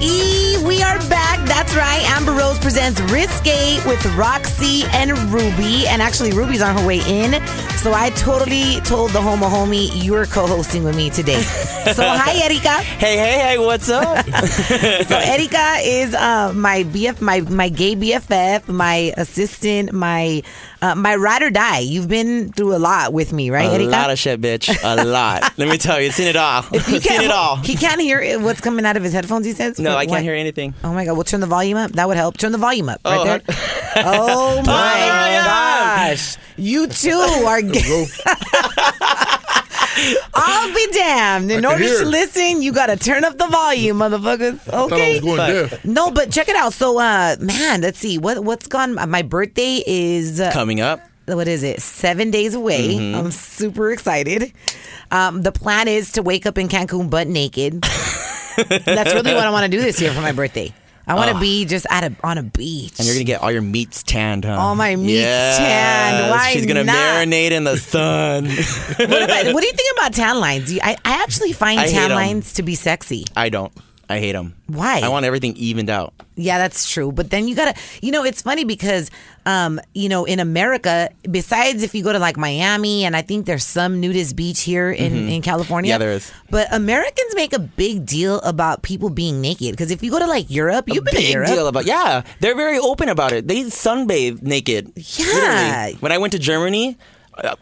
E, we are back. That's right. Amber Rose presents Risque with Roxy and Ruby. And actually, Ruby's on her way in. So I totally told the homo homie you're co-hosting with me today. So hi, Erika. Hey, hey, hey, what's up? So Erika is uh, my BF, my my gay BFF, my assistant, my uh, my ride or die. You've been through a lot with me, right, a Erika? lot of shit, bitch. A lot. Let me tell you, seen it all. Seen it all. he can't hear it- what's coming out of his headphones. He says, no, I can't hear anything. Oh my god! Well, turn the volume up. That would help. Turn the volume up right Oh, there. oh my yeah. Gosh! You too are. Gay. I'll be damned. In order hear to listen, you gotta turn up the volume, motherfuckers. Thought I Okay. was going But- deaf. No, but check it out. So, uh, man, let's see what what's gone. My birthday is uh, Coming up. what is it? Seven days away. Mm-hmm. I'm super excited. Um, the plan is to wake up in Cancun butt naked. That's really what I want to do this year for my birthday. I want to be just at a on a beach. And you're gonna get all your meats tanned, huh? All my meats Yes. tanned. Why She's gonna not? marinate in the sun. what, about, what do you think about tan lines? I, I actually find I tan lines to be sexy. I don't. I hate them. Why? I want everything evened out. Yeah, that's true. But then you gotta, you know, it's funny because, um, you know, in America, besides if you go to like Miami, and I think there's some nudist beach here in, in California. Mm-hmm. Yeah, there is. But Americans make a big deal about people being naked because if you go to like Europe, you've been to Big Europe. deal about yeah. They're very open about it. They sunbathe naked. Yeah. Literally. When I went to Germany,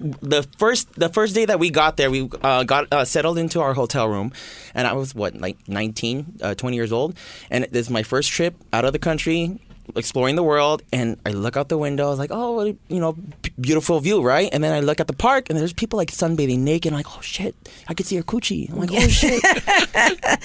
the first the first day that we got there, we uh, got uh, settled into our hotel room, and I was what like 19, uh, 20 years old, and this is my first trip out of the country. Exploring the world, and I look out the window. I was like, "Oh, what a, you know, b- beautiful view, right?" And then I look at the park, and there's people like sunbathing naked. I'm like, "Oh shit, I could see her coochie." I'm like, "Oh shit."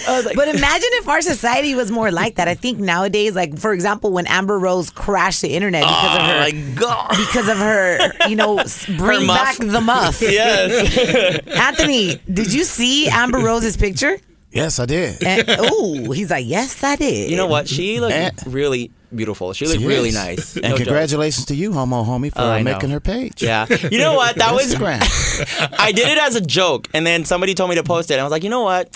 Like, But imagine if our society was more like that. I think nowadays, like for example, when Amber Rose crashed the internet because of "Oh her, my god." because of her, you know, bring muff. back the muff. yes. Anthony, did you see Amber Rose's picture? Yes, I did. oh, he's like, yes, I did. You know what? She looked Eh. really beautiful. She looked She really is. nice. And No joke. congratulations to you, homo homie, for uh, making her page. Yeah. You know what? That was Instagram. I did it as a joke and then somebody told me to post it. I was like, "You know what?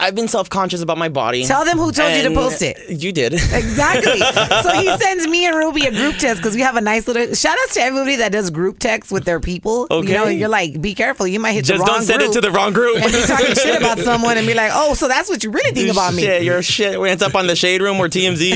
I've been self-conscious about my body." Tell them who told you to post it. You did. Exactly. so he sends me and Ruby a group text because we have a nice little shout out to everybody that does group text with their people. You know, Okay. you're like, be careful, you might hit Just the wrong don't send group it to the wrong group. and be talking shit about someone and be like, oh, so that's what you really think about me. Shit, you're shit. When it's up on the shade room or TMZ.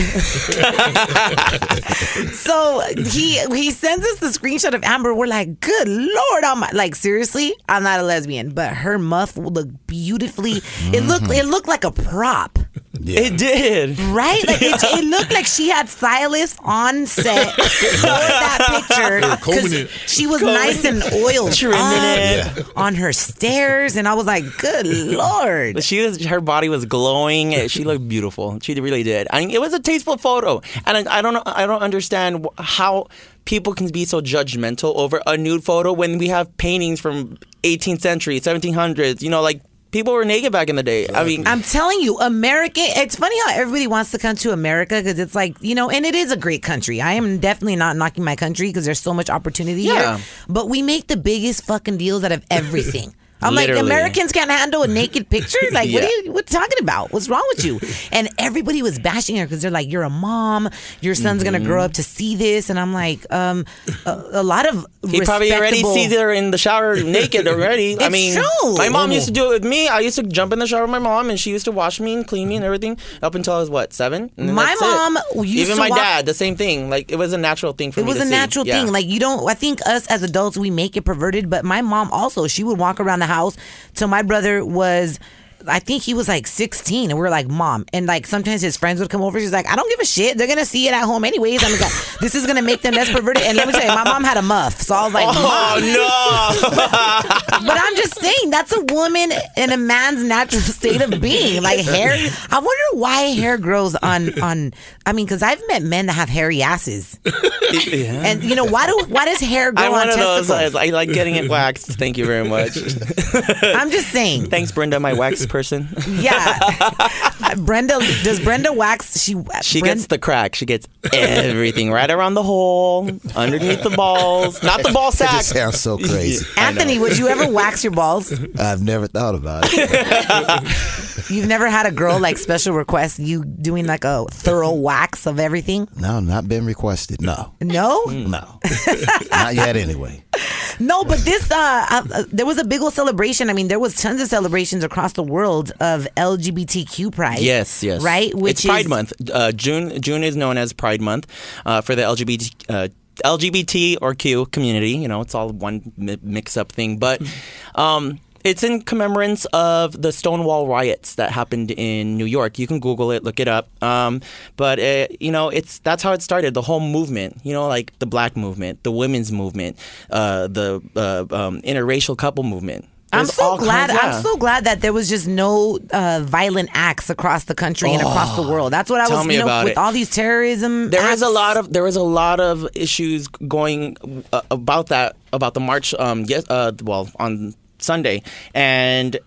So he he sends us the screenshot of Amber. We're like, good lord, I'm like seriously, I'm not a lesbian, but her muff will look beautifully. It looked it looked like a prop. It did. Right? Like it, it looked like she had stylists on set for that picture. combing 'cause it. She was nice and oiled Trimming up it. on her stairs, and I was like, "Good lord!" But she was, her body was glowing. She looked beautiful. She really did. I mean, it was a tasteful photo, and I, I don't know. I don't understand how people can be so judgmental over a nude photo when we have paintings from 18th century, 1700s. You know, like people were naked back in the day. I mean, I'm telling you, American. It's funny how everybody wants to come to America because it's like you know, and it is a great country. I am definitely not knocking my country because there's so much opportunity Yeah. here. But we make the biggest fucking deals out of everything. I'm like Americans can't handle a naked picture. Like, what are you what you talking about? What's wrong with you? And everybody was bashing her because they're like, "You're a mom. Your son's gonna grow up to see this," and I'm like, um, a, a lot of He probably already sees her in the shower naked already. I mean, true. my mom used to do it with me. I used to jump in the shower with my mom, and she used to wash me and clean me and everything up until I was what seven. And My mom used even my walk- dad, the same thing. Like it was a natural thing for It me. It was a see. natural Yeah. thing. Like you don't. I think us as adults we make it perverted, but my mom also she would walk around the house till my brother was. I think he was like 16, and we are like, "Mom," and like sometimes his friends would come over. She's like, "I don't give a shit. They're gonna see it at home anyways. I'm like, this is gonna make them less perverted." And let me tell you, my mom had a muff, so I was like, oh, "Mom." Oh no! But I'm just saying that's a woman in a man's natural state of being. Like hair. I wonder why hair grows on on. I mean, because I've met men that have hairy asses, and you know why do why does hair grow I'm on one of those. testicles? I, I like getting it waxed. Thank you very much. I'm just saying. Thanks, Brenda, my wax person. Yeah, Brenda does Brenda wax? She She Bren- gets the crack. She gets everything right around the hole, underneath the balls, not the ball It sack. just sounds so crazy. Anthony. Would you ever wax your balls? I've never thought about it. You've never had a girl like special request you doing like a thorough wax of everything? No, not been requested. No, No. no, not yet. Anyway, No, but this uh, uh, there was a big old celebration. I mean, there was tons of celebrations across the world of LGBTQ pride. Yes, yes. Right, which it's Pride is- Month. Uh, June June is known as Pride Month uh, for the LGBT. Uh, LGBT or Q community, you know, it's all one mi- mix-up thing, but um, it's in commemorance of the Stonewall riots that happened in New York. You can Google it, look it up. Um, but uh, you know, it's that's how it started. The whole movement, you know, like the Black movement, the women's movement, uh, the uh, um, interracial couple movement. I'm so glad. kinds- yeah. I'm so glad that there was just no uh, violent acts across the country and across the world. That's what I was. you know, about with it. all these terrorism. There acts. is a lot of there is a lot of issues going uh, about that about the march. Um, yes, uh, well on Sunday, and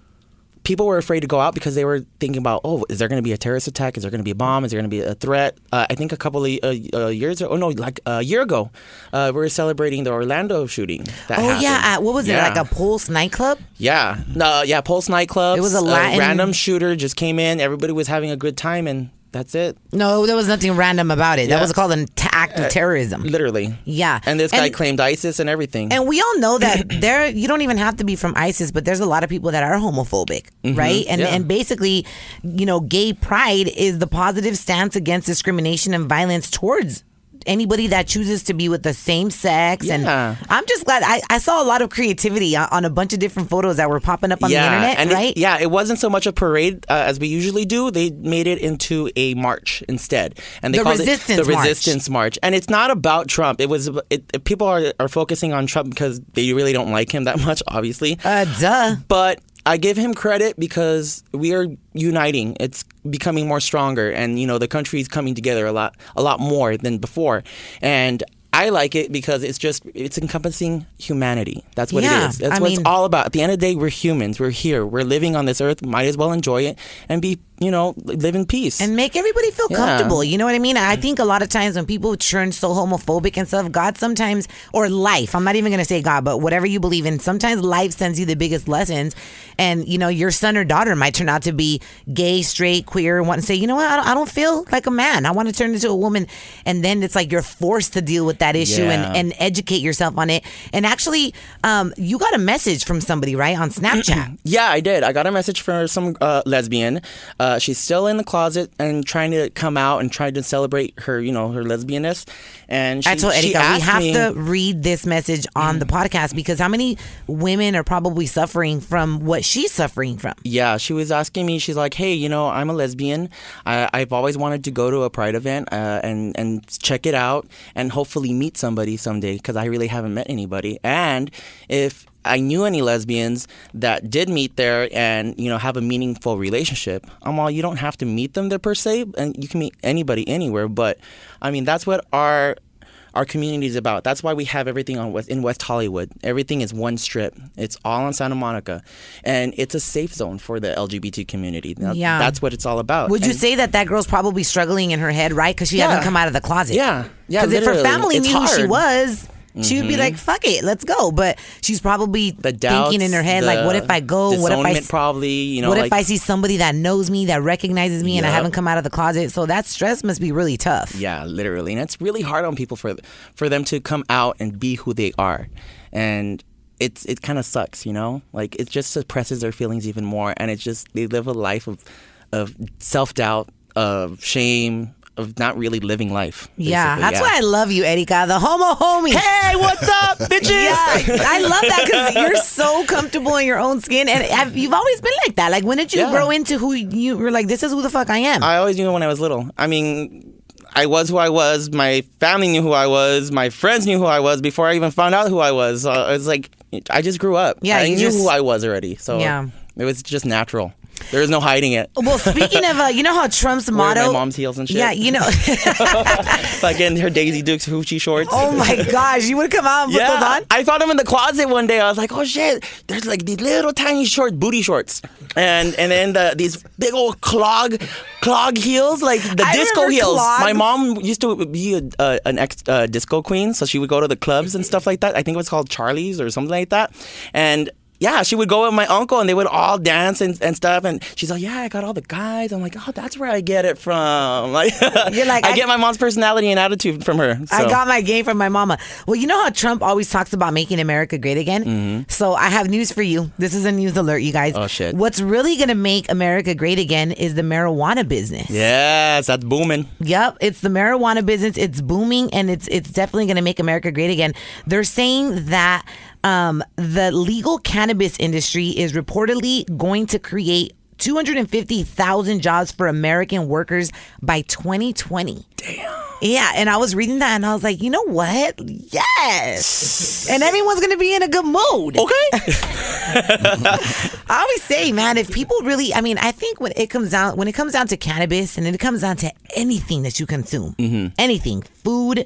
people were afraid to go out because they were thinking about, oh, is there going to be a terrorist attack? Is there going to be a bomb? Is there going to be a threat? Uh, I think a couple of uh, uh, years, oh no, like a year ago, uh, we were celebrating the Orlando shooting. That Oh happened. yeah, at, what was Yeah. it like a Pulse nightclub? Yeah, uh, yeah, Pulse nightclub. It was a Latin- random shooter just came in. Everybody was having a good time, and that's it. No, there was nothing random about it. That was called an act of terrorism. Literally. Yeah. And this guy claimed ISIS and everything. And we all know that there you don't even have to be from ISIS, but there's a lot of people that are homophobic, right? And Mm-hmm. yeah. and basically, you know, gay pride is the positive stance against discrimination and violence towards anybody that chooses to be with the same sex and I'm just glad I, I saw a lot of creativity on, on a bunch of different photos that were popping up on the internet, and it- right? yeah, it wasn't so much a parade uh, as we usually do. They made it into a march instead, and they The called resistance it the march. resistance march. And it's not about Trump. It was it, it- people are are focusing on Trump because they really don't like him that much, obviously. Uh, duh. but I give him credit because we are uniting. It's becoming more stronger, and you know the country is coming together a lot, a lot more than before. And I like it because it's just it's encompassing humanity. That's what Yeah, it is. That's I what mean- it's all about. At the end of the day, we're humans. We're here. We're living on this earth. Might as well enjoy it and be, you know, live in peace. and make everybody feel Yeah. comfortable. You know what I mean? I think a lot of times when people turn so homophobic and stuff, God sometimes, or life, I'm not even going to say God, but whatever you believe in, sometimes life sends you the biggest lessons. And, you know, your son or daughter might turn out to be gay, straight, queer, and want to say, you know what, I don't, I don't feel like a man. I want to turn into a woman. And then it's like you're forced to deal with that issue Yeah. and, and educate yourself on it. And actually, um, you got a message from somebody, right, on Snapchat. Yeah, I did. I got a message from some uh, lesbian. Uh, she's still in the closet and trying to come out and trying to celebrate her, you know, her lesbianness. And she, I told Erika, we have me, to read this message on the podcast because how many women are probably suffering from what she's suffering from? Yeah, she was asking me. She's like, "Hey, you know, I'm a lesbian. I, I've always wanted to go to a pride event uh, and and check it out, and hopefully meet somebody someday because I really haven't met anybody. And if I knew any lesbians that did meet there and you know have a meaningful relationship, um, I'm all you don't have to meet them there per se, and you can meet anybody anywhere. But I mean, that's what our our community is about. That's why we have everything on West in West Hollywood. Everything is one strip. It's all on Santa Monica, and it's a safe zone for the LGBT community. Now, Yeah. that's what it's all about. Would you say that that girl's probably struggling in her head, right? Because she Yeah. hasn't come out of the closet. Yeah. Yeah, Because if her family It's knew who she was, she would be mm-hmm. like, "Fuck it, let's go." But she's probably The doubts, thinking in her head, like, the "What if I go? What if I probably, you know, what like, if I see somebody that knows me, that recognizes me, and I Yep. haven't come out of the closet?" So that stress must be really tough. Yeah, literally, and it's really hard on people for for them to come out and be who they are, and it's it kind of sucks, you know. Like it just suppresses their feelings even more, and it's just they live a life of of self doubt, of shame, of not really living life. Yeah, basically, that's why I love you, Erika, the homo homie. Hey, what's up, bitches? Yeah, I love that because you're so comfortable in your own skin, and I've, you've always been like that. Like, when did you Yeah. grow into who you were? Like, this is who the fuck I am. I always knew when I was little. I mean, I was who I was. My family knew who I was. My friends knew who I was before I even found out who I was. So it's like I just grew up. Yeah, I knew just- who I was already. So Yeah. it was just natural. There was no hiding it. well, speaking of, uh, you know how Trump's Wearing motto. my mom's heels and shit. Yeah, you know. like in her Daisy Dukes hoochie shorts. oh my gosh, you would come out and put those on. I found them in the closet one day. I was like, "Oh shit!" There's like these little tiny short booty shorts, and and then the, these big old clog, clog heels, like the I disco heels. clogs. My mom used to be a, uh, an ex uh, disco queen, so she would go to the clubs and stuff like that. I think it was called Charlie's or something like that, and. Yeah, she would go with my uncle and they would all dance and, and stuff. And she's like, Yeah, I got all the guys. I'm like, Oh, that's where I get it from. Like, You're like, I, I- get my mom's personality and attitude from her. I got my game from my mama. Well, you know how Trump always talks about making America great again? So I have news for you. This is a news alert, you guys. Mm-hmm. Oh, shit. What's really going to make America great again is the marijuana business. Yes, that's booming. Yep, it's the marijuana business. It's booming, and it's it's definitely going to make America great again. They're saying that um, the legal cannabis industry is reportedly going to create 250,000 jobs for American workers by 2020. Damn. Yeah, and I was reading that and I was like, you know what? Yes. and everyone's going to be in a good mood. Okay. I always say, man, if people really, I mean, I think when it comes down, when it comes down to cannabis, and it comes down to anything that you consume, Mm-hmm. anything, food,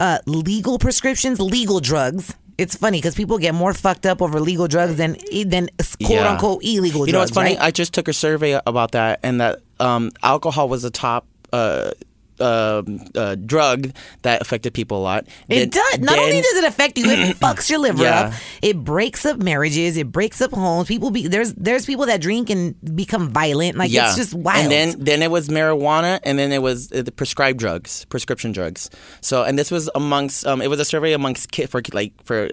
uh, legal prescriptions, legal drugs. It's funny because people get more fucked up over legal drugs than than quote Yeah. unquote illegal You know what's funny? right? I just took a survey about that, and that um, alcohol was the top uh, uh, uh, drug that affected people a lot. It Then- does. Not only does it affect you, it fucks your liver Yeah. up. It breaks up marriages. It breaks up homes. People be there's there's people that drink and become violent. Like yeah, it's just wild. And then then it was marijuana, and then it was uh, the prescribed drugs, prescription drugs. So, and this was amongst um, it was a survey amongst kid for like for.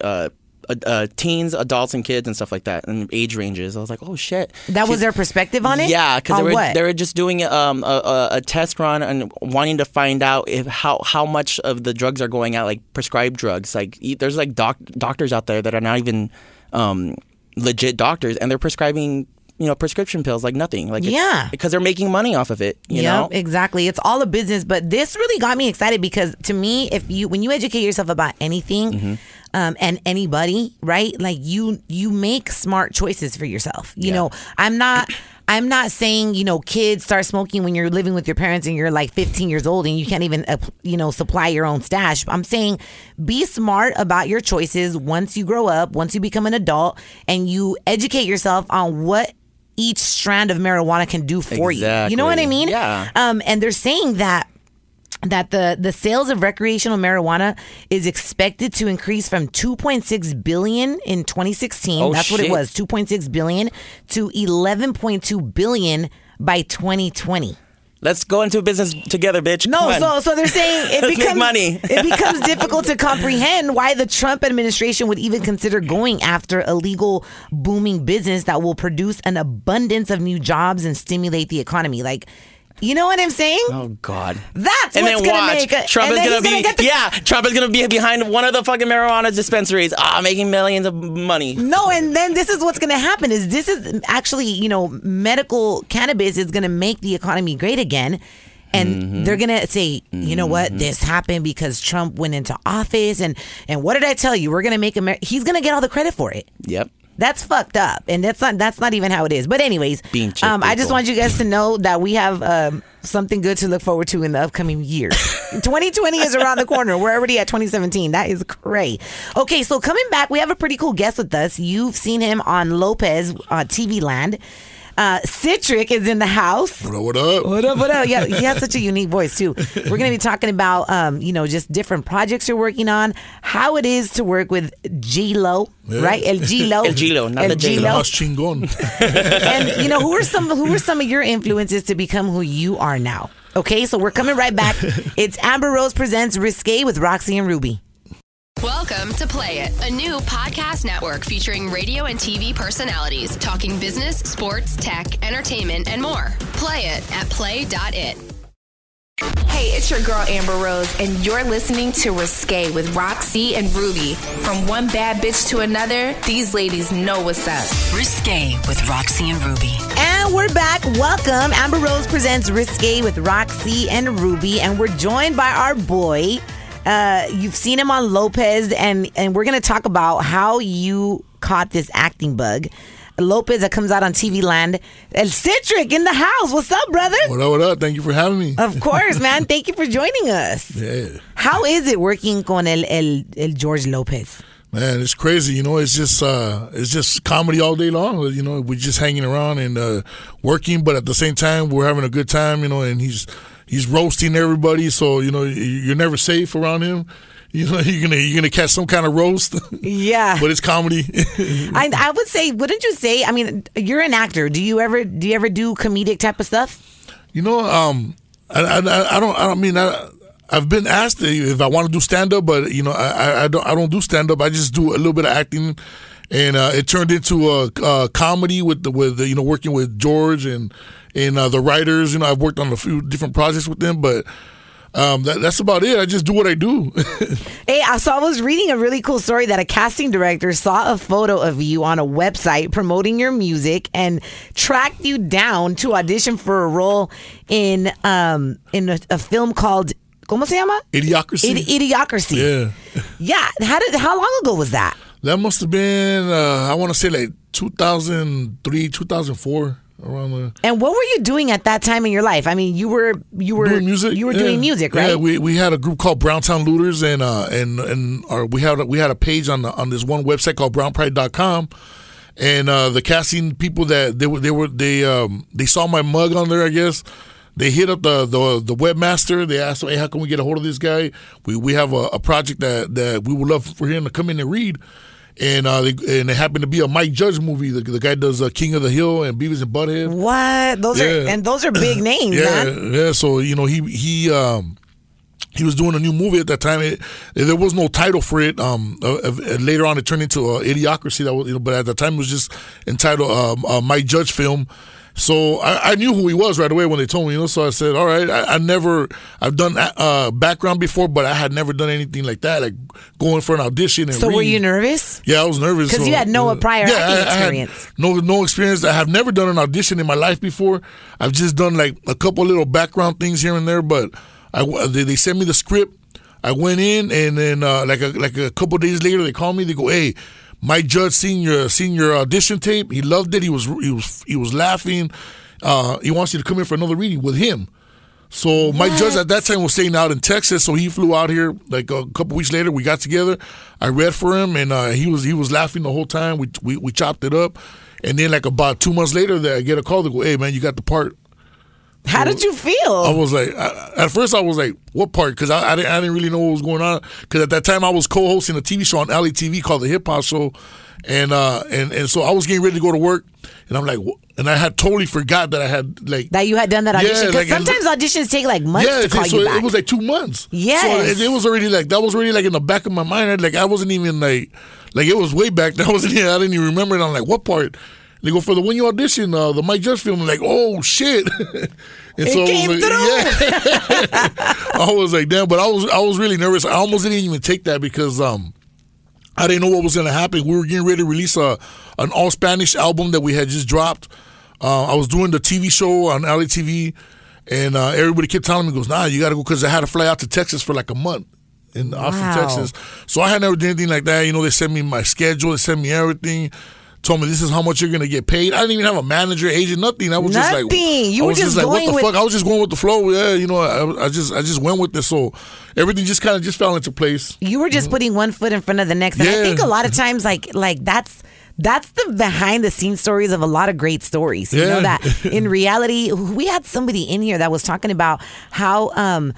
Uh, uh, teens, adults, and kids, and stuff like that, and age ranges. I was like, "Oh shit!" that was their perspective on it. Yeah, because they were what? they were just doing um, a, a, a test run and wanting to find out if how how much of the drugs are going out, like prescribed drugs. Like there's like doc- doctors out there that are not even um, legit doctors, and they're prescribing you know prescription pills like nothing. Like Yeah. because they're making money off of it. You know. Exactly. It's all a business, but this really got me excited because to me, if you when you educate yourself about anything Mm-hmm. um, and anybody, right? Like you you make smart choices for yourself. You know, I'm not. I'm not saying you know kids start smoking when you're living with your parents and you're like 15 years old and you can't even uh, you know supply your own stash. I'm saying be smart about your choices once you grow up, once you become an adult, and you educate yourself on what each strand of marijuana can do for you. You know what I mean? Yeah. Um, and they're saying that that the the sales of recreational marijuana is expected to increase from 2.6 billion in 2016 Oh, that's what it was 2.6 billion to 11.2 billion by 2020 Let's go into business together, bitch. no, so so they're saying it becomes money. it becomes difficult to comprehend why the Trump administration would even consider going after a legal booming business that will produce an abundance of new jobs and stimulate the economy. Like, you know what I'm saying? Oh God. That's and what's then gonna watch make a- Trump and is then gonna be gonna the- yeah Trump is gonna be behind one of the fucking marijuana dispensaries ah making millions of money No, and then this is what's going to happen is this is actually, you know, medical cannabis is going to make the economy great again. And Mm-hmm. they're going to say, you know what? This happened because Trump went into office and and what did I tell you? We're going to make America He's going to get all the credit for it. yep That's fucked up, and that's not that's not even how it is. But anyways, Being chick um, I just people. want you guys to know that we have um, something good to look forward to in the upcoming years. 2020 is around the corner. We're already at 2017. That is great. Okay, so coming back, we have a pretty cool guest with us. You've seen him on Lopez uh, TV Land. Uh, Citric is in the house. What up? What up? What up? What up? Yeah, he has such a unique voice too. We're gonna be talking about, um, you know, just different projects you're working on, how it is to work with G Lo, right? El G Lo, El G-Lo, not the J-Lo. Más chingón. and you know who are some who were some of your influences to become who you are now. Okay, so we're coming right back. It's Amber Rose presents Risque with Roxy and Ruby. Welcome to Play It, a new podcast network featuring radio and TV personalities talking business, sports, tech, entertainment, and more. Play it at play.it. Hey, it's your girl Amber Rose, and you're listening to Risque with Roxy and Ruby. From one bad bitch to another, these ladies know what's up. Risque with Roxy and Ruby. And we're back. Welcome. Amber Rose presents Risque with Roxy and Ruby, and we're joined by our boy. Uh, you've seen him on Lopez, and and we're gonna talk about how you caught this acting bug. Lopez that comes out on TV Land. El Citric in the house. What's up, brother? What up? What up? Thank you for having me. Of course, man. Thank you for joining us. Yeah. How is it working con el, el, el George Lopez? Man, it's crazy. You know, it's just uh, it's just comedy all day long. You know, we're just hanging around and uh, working, but at the same time, we're having a good time. You know, and he's he's roasting everybody, so you know you're never safe around him. You know, you're gonna you're gonna catch some kind of roast. Yeah. but it's comedy. I, I would say, wouldn't you say? I mean, you're an actor. Do you ever do you ever do comedic type of stuff? You know, um, I, I, I don't, I don't mean, I, I've been asked if I want to do stand up, but you know, I, I- don't, I don't do stand up. I just do a little bit of acting, and uh, it turned into a, a comedy with the, with the, you know, working with George and and uh, the writers. You know, I've worked on a few different projects with them, but. Um, that, that's about it. I just do what I do. Hey, I saw I was reading a really cool story that a casting director saw a photo of you on a website promoting your music and tracked you down to audition for a role in um in a, a film called ¿Cómo se llama? Idiocracy. Idi- Idiocracy. yeah. Yeah. How did how long ago was that? That must have been, uh, I want to say like 2003, 2004, around there. And what were you doing at that time in your life? I mean, you were you were doing music. You were yeah. doing music, right? Yeah, we, we had a group called Browntown Looters, and uh, and and our, we had we had a page on the, on this one website called BrownPride.com, and uh, the casting people that they were they were they um they saw my mug on there, I guess. They hit up the, the the webmaster. They asked, "Hey, how can we get a hold of this guy? We we have a, a project that, that we would love for him to come in and read." And uh, they, and it happened to be a Mike Judge movie. The, the guy does uh, King of the Hill and Beavis and Butthead. what? Those are and those are big names, yeah, man. yeah. So you know, he he um he was doing a new movie at that time. It, there was no title for it. Um, uh, uh, later on, it turned into uh, Idiocracy. That was, you know, but at the time, it was just entitled um, uh, Mike Judge film. So I, I knew who he was right away when they told me. You know, so I said, "All right." I, I never, I've done uh, background before, but I had never done anything like that, like going for an audition. And So were you nervous? Yeah, I was nervous 'Cause so, you had no yeah. prior Yeah, acting I- experience. no, no experience. I have never done an audition in my life before. I've just done like a couple little background things here and there. But I, they, they sent me the script. I went in, and then uh, like a, like a couple days later, they called me. They go, "Hey, Mike Judge senior your audition tape. He loved it. He was he was he was laughing. Uh, he wants you to come in for another reading with him." So Mike Judge at that time was staying out in Texas, so he flew out here. Like a couple weeks later, we got together. I read for him, and uh, he was he was laughing the whole time. We, we we chopped it up, and then like about two months later, that I get a call. They go, "Hey man, you got the part." How did you feel? I was like, I, at first I was like, "What part?" Because I, I, didn't, I didn't really know what was going on. Because at that time I was co-hosting a TV show on LA TV called The Hip Hop Show, and uh, and and so I was getting ready to go to work, and I'm like, and I had totally forgot that I had like that you had done that Yeah, audition because like, and- sometimes auditions take like months yeah, to call so you it- back. it was like two months. Yeah, so it, it was already like that was already like in the back of my mind. Like I wasn't even like like it was way back. That wasn't. I didn't even remember it. I'm like, what part? They go for the when you audition, uh, the Mike Judge film. Like, oh shit. and It I was came like, yeah. I was like, damn, but I was I was really nervous. I almost didn't even take that because um I didn't know what was gonna happen. We were getting ready to release a an all Spanish album that we had just dropped. Uh, I was doing the TV show on LA TV, and uh, everybody kept telling me, "Goes, nah, you got to go," because I had to fly out to Texas for like a month in Austin, Wow. Texas. So I had never done anything like that. You know, they sent me my schedule, they sent me everything. Told me this is how much you're gonna get paid. I didn't even have a manager, agent, nothing. I was just like, Nothing. You I were was just like, what the with- fuck? I was just going with the flow. Yeah, you know, I, I just, I just went with it. So everything just kind of just fell into place. you were just putting one foot in front of the next and i think a lot of times like like that's that's the behind the scenes stories of a lot of great stories. You know that in reality, we had somebody in here that was talking about how um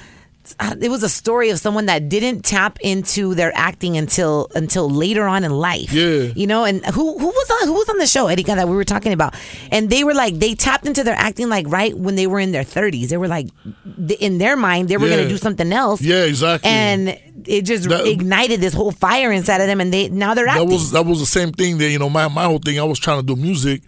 Uh, it was a story of someone that didn't tap into their acting until until later on in life. Yeah. You know, and who who was on who was on the show, Erika, that we were talking about. And they were like they tapped into their acting like right when they were in their 30s. They were like in their mind they were going to do something else. Yeah, exactly. And it just That- ignited this whole fire inside of them and they now they're acting. that was that was the same thing that you know my my whole thing. I was trying to do music,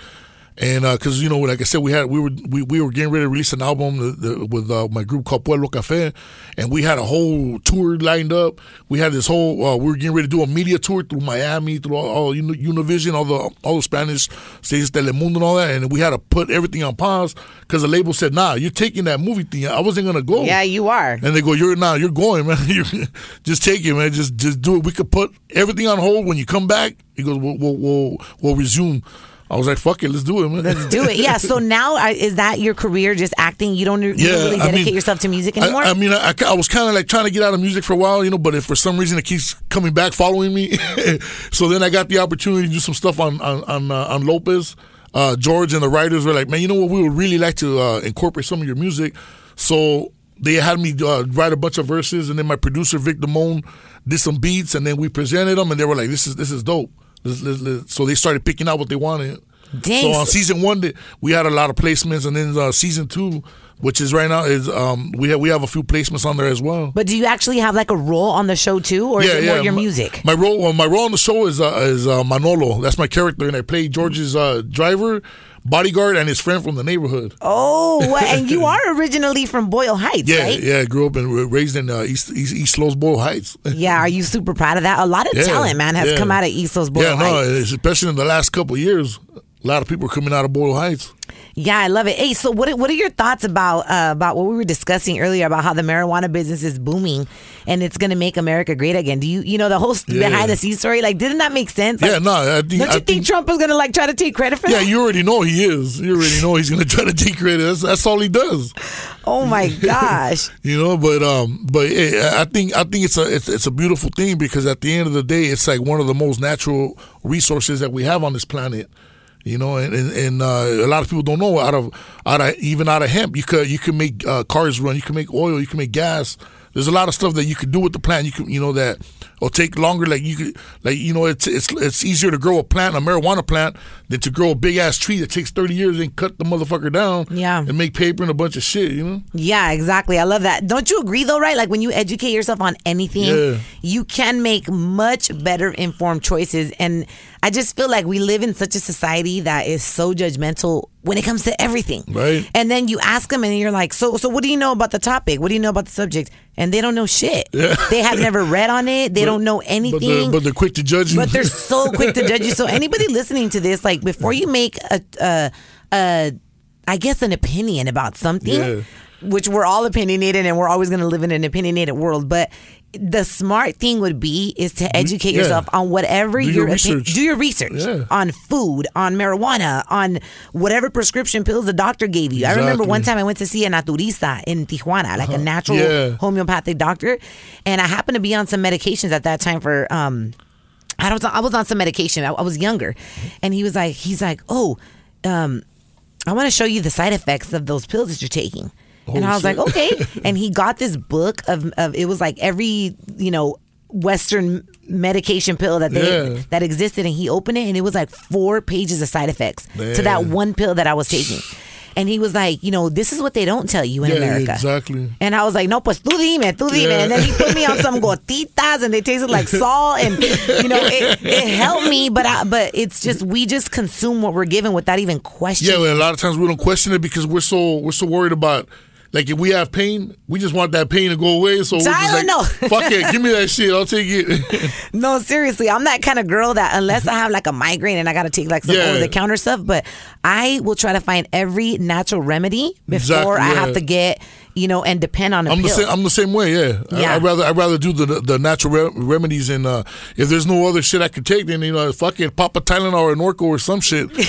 and because you know like I said we had we were we, we were getting ready to release an album the, the, with uh, my group called Pueblo Cafe, and we had a whole tour lined up. We had this whole uh, we were getting ready to do a media tour through Miami, through all, all Univision, all the all the Spanish stations, Telemundo, and all that, and we had to put everything on pause because the label said, "Nah, you're taking that movie thing. I wasn't gonna go." yeah, you are. And they go, "You're now, you're going, man. just take it, man. Just just do it. We could put everything on hold when you come back." He goes, "We'll we'll we'll, we'll resume." I was like, "Fuck it, let's do it, man. Let's do it. Yeah. So now uh, is that your career, just acting? You don't, you don't Yeah, really I dedicate mean, yourself to music I- anymore? I, mean, I, I was kind of like trying to get out of music for a while, you know, but if for some reason it keeps coming back, following me, so then I got the opportunity to do some stuff on on on, uh, on Lopez. Uh, George and the writers were like, "Man, you know what? We would really like to uh, incorporate some of your music." So they had me uh, write a bunch of verses, and then my producer Vic Damone did some beats, and then we presented them, and they were like, "This is this is dope." Let's- let's- let's- So they started picking out what they wanted. Dang. So on season one, we had a lot of placements, and then uh, season two, which is right now, is um, we have we have a few placements on there as well. but do you actually have like a role on the show too, or is it more your my, music? My role, well, my role on the show is uh, is uh, Manolo. That's my character, and I play George's uh, driver, bodyguard, and his friend from the neighborhood. Oh, and you are originally from Boyle Heights, Yeah, right? yeah. I grew up and raised in uh, East, East East Los Boyle Heights. Yeah, are you super proud of that? A lot of Yeah, talent, man, has yeah. come out of East Los Boyle yeah, no, Heights. especially in the last couple of years, a lot of people are coming out of Boyle Heights. Yeah, I love it. Hey, so what what are your thoughts about uh, about what we were discussing earlier about how the marijuana business is booming and it's going to make America great again? Do you you know the whole Yeah. behind the scenes story? Like, didn't that make sense? Like, yeah, no, I think Don't you I think, Trump is going to like try to take credit for Yeah, that? you already know he is. You already know he's gonna try to take credit. That's, that's all he does. Oh my gosh. You know, but um, but eh, I think I think it's a it's, it's a beautiful thing because at the end of the day, it's like one of the most natural resources that we have on this planet. You know, and and, uh, a lot of people don't know out of out of even out of hemp, you could you can make uh, cars run, you can make oil, you can make gas. There's a lot of stuff that you could do with the plant. You can you know that will take longer. Like you could like you know it's it's it's easier to grow a plant, a marijuana plant, than to grow a big ass tree that takes 30 years and cut the motherfucker down. Yeah. and make paper and a bunch of shit. You know. Yeah, exactly. I love that. Don't you agree though, right? Like when you educate yourself on anything, Yeah. you can make much better informed choices. And I just feel like we live in such a society that is so judgmental when it comes to everything. Right. And then you ask them and you're like, "So so what do you know about the topic? What do you know about the subject?" And they don't know shit. Yeah. They have never read on it. They don't know But anything. they're, but they're quick to judge you. But they're so quick to judge you. So anybody listening to this, like before you make a, a, a I guess an opinion about something, Yeah. Which we're all opinionated and we're always going to live in an opinionated world, but the smart thing would be is to educate yeah. yourself on whatever Do your your opi- do your research Yeah. on food, on marijuana, on whatever prescription pills the doctor gave you. I remember one time I went to see a naturista in Tijuana, like a natural Yeah. homeopathic doctor, and I happened to be on some medications at that time for um I was I was on some medication. I, I was younger, and he was like, he's like, oh, um, I want to show you the side effects of those pills that you're taking. Oh, and I was like, okay. and he got this book of, of it was like every you know Western medication pill that they Yeah. that existed, and he opened it, and it was like four pages of side effects to that one pill that I was taking. And he was like, you know, this is what they don't tell you in yeah, America. exactly. And I was like, no, pues tú dime, tú dime. Yeah. And then he put me on some gotitas and they tasted like salt. And, you know, it, it helped me, but I, but it's just, we just consume what we're given without even Yeah, questioning. well, a lot of times we don't question it because we're so we're so worried about like if we have pain, we just want that pain to go away. So we're just like, no. fuck it, give me that shit, I'll take it. No, seriously, I'm that kind of girl that unless I have like a migraine and I got to take like some Yeah. over the counter stuff, but I will try to find every natural remedy before Exactly, I have to get, you know, and depend on a I'm the pill. same. I'm the same way. Yeah. I, Yeah. I'd rather I'd rather do the the natural re- remedies and uh, if there's no other shit I could take, then you know, fuck it, pop a Tylenol or an Norco or some shit. he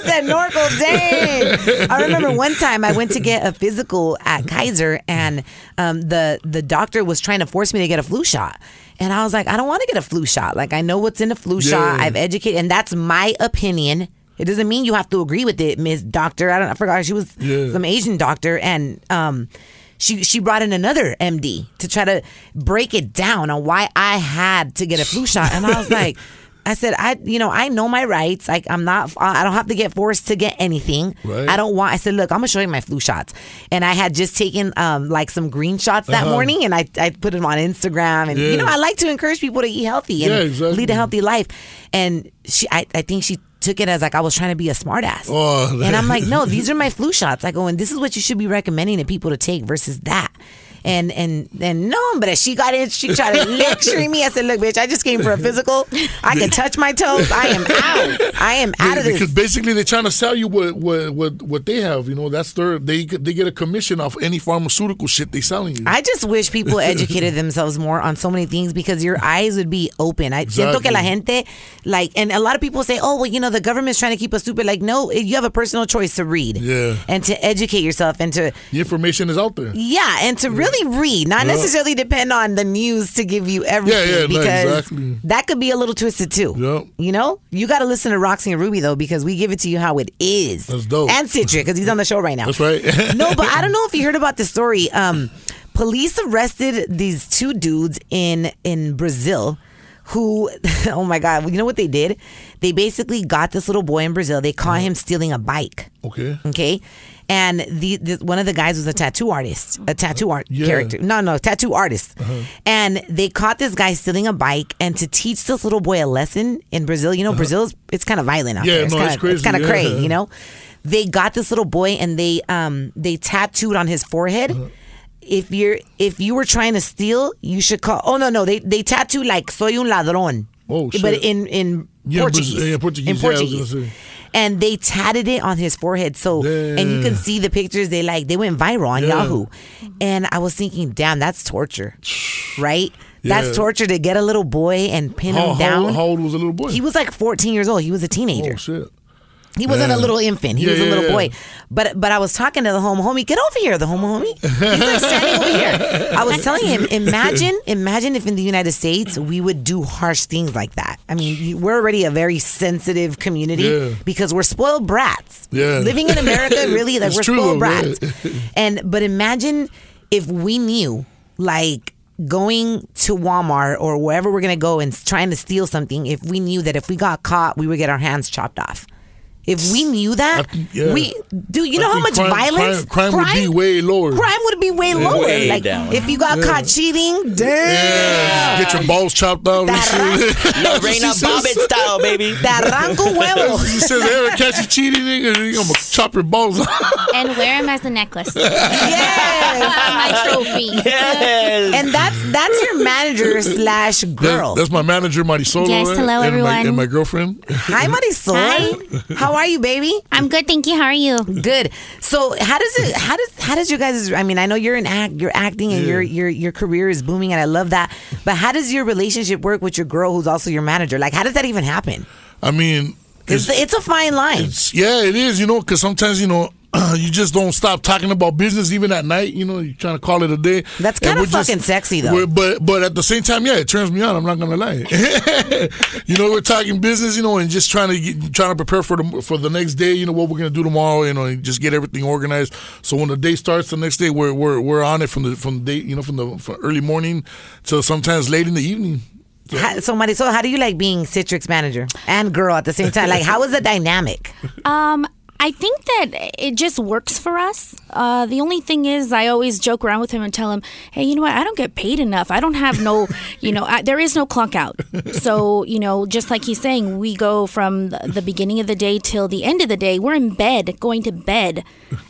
said Norco, dang. I remember one time I went to get a physical at Kaiser, and um, the the doctor was trying to force me to get a flu shot. And I was like, I don't want to get a flu shot. Like I know what's in a flu shot. I've educated, and that's my opinion. It doesn't mean you have to agree with it, Miss Doctor. I don't. I forgot she was Yeah. some Asian doctor, and um, she she brought in another MD to try to break it down on why I had to get a flu shot, and I was like. I said, I, you know, I know my rights. Like, I'm not, I don't have to get forced to get anything. Right. I don't want. I said, look, I'm gonna show you my flu shots, and I had just taken um like some green shots that Uh-huh. morning, and I I put them on Instagram, and you know, I like to encourage people to eat healthy and Yeah, exactly. lead a healthy life. And she, I, I think she took it as like I was trying to be a smartass. Oh, and I'm like, no, these are my flu shots. I go, and this is what you should be recommending to people to take versus that. And and and no, but she got in, she tried to lecture me. I said, look, bitch, I just came for a physical. I can touch my toes. I am out. I am out of this." because basically they're trying to sell you what what what, what they have. You know, that's their they they get a commission off any pharmaceutical shit they selling you. I just wish people educated themselves more on so many things because your eyes would be open. I siento que la gente, like, and a lot of people say, oh, well, you know, the government's trying to keep us stupid. Like, no, you have a personal choice to read Yeah. and to educate yourself and to, the information is out there. yeah, and to really read, not Yeah. necessarily depend on the news to give you everything yeah, no, because exactly. that could be a little twisted too. Yep. You know, you got to listen to Roxy and Ruby though because we give it to you how it is. That's dope. And Citric because he's on the show right now. That's right. no, but I don't know if you heard about the story. Um, police arrested these two dudes in in Brazil. Who, oh my God, you know what they did? They basically got this little boy in Brazil. They caught him stealing a bike. Okay. Okay. And the, the one of the guys was a tattoo artist, a tattoo art Yeah. character. No, no, tattoo artist. And they caught this guy stealing a bike. And to teach this little boy a lesson in Brazil, you know, Brazil's it's kind of violent out Yeah, there. It's no, kind it's of crazy, it's kind of yeah. crazy, you know. They got this little boy and they um they tattooed on his forehead. Uh-huh. If you're if you were trying to steal, you should call. Oh no no they they tattooed like soy un ladrón. Oh, But in in Yeah, Portuguese. Yeah, Portuguese, In yeah, I was Portuguese. gonna say. and they tatted it on his forehead. So and you can see the pictures. They like they went viral on Yeah. Yahoo. And I was thinking, damn, that's torture, right? That's torture to get a little boy and pin How, him how, down. how old was the little boy? he was like 14 years old. He was a teenager. oh shit. He wasn't a little infant. He Yeah, was a little yeah. boy. But but I was talking to the home homie. Get over here, the home homie. He's like standing over here. I was telling him, imagine, imagine if in the United States we would do harsh things like that. I mean, we're already a very sensitive community Yeah. because we're spoiled brats. Yeah. Living in America, really, like It's we're true, spoiled brats. yeah. And but imagine if we knew, like going to Walmart or wherever we're gonna go and trying to steal something, if we knew that if we got caught, we would get our hands chopped off. If we knew that, I think- yeah. we do. You know how much crime- violence crime, crime would be way lower. crime would be way lower. Way like down. if you got caught cheating, damn. Yeah, get your balls chopped off and That shit. Lorena She says- Bobbitt style, baby. That arranco huevo. She says, "Ever catch you cheating, nigga? I'm gonna chop your balls off." and wear them as a necklace. yes. my trophy. Yes. And that's that's your manager slash girl. That's, that's my manager, Marisol. Yes, hello, and My, everyone. and my girlfriend. Hi, Marisol. How are you, baby? I'm good, thank you. How are you? Good. So how does it? How does how does your guys? I mean, I know you're an act, you're acting, and Yeah. your your your career is booming, and I love that. But how does your relationship work with your girl, who's also your manager? Like, how does that even happen? I mean, It's, it's a fine line. Yeah, it is. You know, because sometimes you know. You just don't stop talking about business even at night. You know, you're trying to call it a day. That's And kinda we're just- fucking sexy, though. But but at the same time, yeah, it turns me on. I'm not gonna lie. you know, we're talking business. You know, and just trying to get, trying to prepare for the for the next day. You know what we're gonna do tomorrow. You know, and just get everything organized. So when the day starts, the next day we're we're, we're on it from the from the day. You know, from the from early morning till sometimes late in the evening. How, so, Marisol, how do you like being Citrix manager and girl at the same time? Like, how is the dynamic? Um, I think that it just works for us. Uh, the only thing is, I always joke around with him and tell him, "Hey, you know what? I don't get paid enough. I don't have no, you know, I, there is no clock out. So, you know, just like he's saying, we go from the, the beginning of the day till the end of the day. We're in bed, going to bed,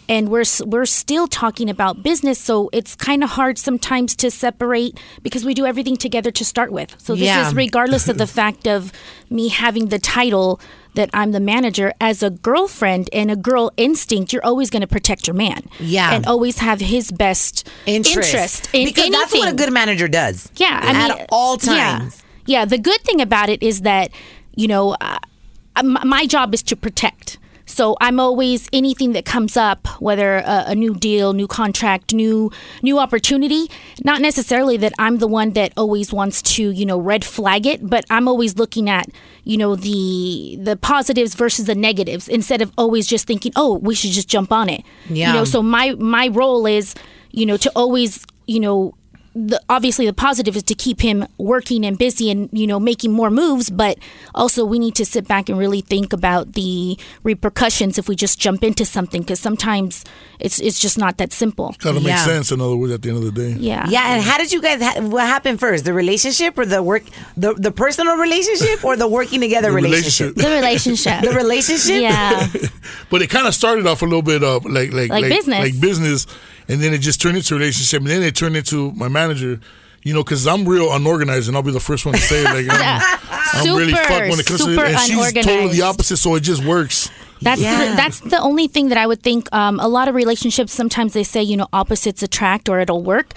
and we're we're still talking about business. So it's kind of hard sometimes to separate because we do everything together to start with. So this Yeah. is regardless of the fact of me having the title that I'm the manager as a girlfriend and a girl instinct you're always going to protect your man Yeah. and always have his best interest, in because that's what a good manager does. yeah I mean, at all yeah. times. yeah the good thing about it is that you know uh, my job is to protect so I'm always anything that comes up, whether a, a new deal, new contract, new new opportunity. Not necessarily that I'm the one that always wants to, you know, red flag it, but I'm always looking at, you know, the the positives versus the negatives instead of always just thinking, oh, we should just jump on it. Yeah. You know, so my my role is, you know, to always, you know, the, obviously the positive is to keep him working and busy and you know making more moves but also we need to sit back and really think about the repercussions if we just jump into something because sometimes it's it's just not that simple Kind of makes Yeah. sense. In other words, at the end of the day. yeah Yeah, and how did you guys? Ha- what happened first? The relationship or the work? The the personal relationship or the working together The relationship? the relationship The relationship. yeah But it kind of started off a little bit of like like Like business. like business, and then it just turned into a relationship, and then it turned into my manager. You know, because I'm real unorganized, and I'll be the first one to say it. Like, I'm, I'm really fucked when it comes to super it, and she's totally the opposite. So it just works. That's Yeah. the, that's the only thing that I would think. Um, a lot of relationships sometimes they say you know opposites attract or it'll work.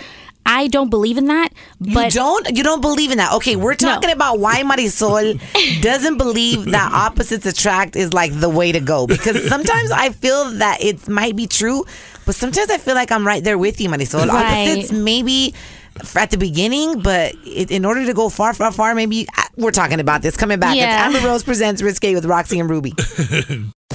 I don't believe in that. But you don't you don't believe in that. Okay, we're talking about why Marisol doesn't believe that opposites attract is like the way to go because sometimes I feel that it might be true, but sometimes I feel like I'm right there with you, Marisol. Right. Opposites maybe at the beginning, but it, in order to go far, far, far, maybe uh, we're talking about this coming back. Yeah. It's Amber Rose presents Risque with Roxy and Ruby.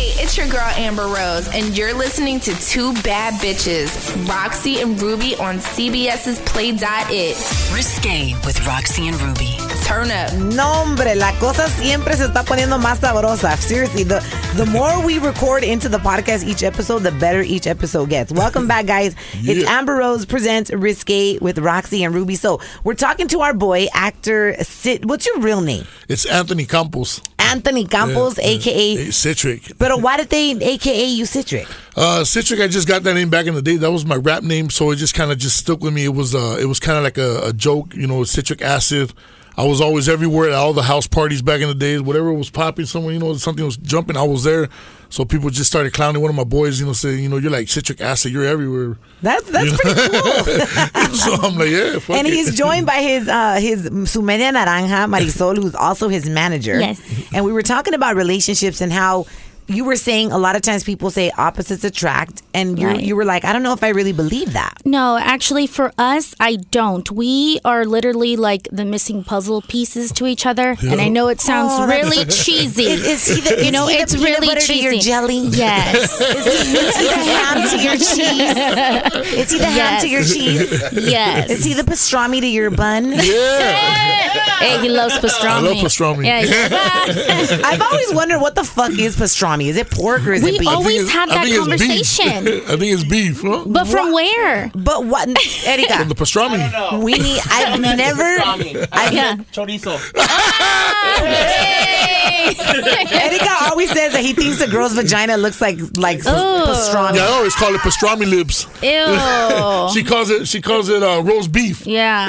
Hey, it's your girl Amber Rose, and you're listening to Two Bad Bitches, Roxy and Ruby on CBS's Play.it. Risque with Roxy and Ruby. Turn up. No, hombre, la cosa siempre se está poniendo más sabrosa. Seriously, the, the more we record into the podcast each episode, the better each episode gets. Welcome back, guys. It's Amber Rose presents Risque with Roxy and Ruby. So we're talking to our boy, actor Sid. What's your real name? It's Anthony Campos, Anthony Campos, Yeah, yeah. aka. Hey, Citric. But why did they AKA you Citric? Uh, Citric, I just got that name back in the day. That was my rap name, so it just kind of just stuck with me. It was uh, it was kind of like a, a joke, you know, citric acid. I was always everywhere at all the house parties back in the days. Whatever was popping somewhere, you know, something was jumping, I was there. So people just started clowning. One of my boys, you know, saying, you know, you're like citric acid, you're everywhere. That's that's pretty cool. so I'm like, yeah, fuck and it. he's joined by his uh his su media naranja Marisol, who's also his manager. Yes. And we were talking about relationships and how you were saying a lot of times people say opposites attract, and you Right. you were like, I don't know if I really believe that. No, actually, for us, I don't. We are literally like the missing puzzle pieces to each other, and I know it sounds Oh, really cheesy. Is, is he the, you is know, he it's peanut really butter to cheesy. your jelly? Yes, Is he, is he the ham to your cheese? Is he the ham to your cheese? yes. Is he the pastrami to your bun? yeah. Hey, he loves pastrami. I love pastrami. Yeah, yeah. I've always wondered what the fuck is pastrami. Is it pork or is We it beef? We always I think have I that think it's beef. conversation. I think it's beef, huh? But from where? but what, Erika? From the pastrami. We need. I've never. I, Yeah. Chorizo. Erika always says that he thinks a girl's vagina looks like like pastrami. Yeah, I always call it pastrami lips. Ew. She calls it. She calls it uh, roast beef. Yeah.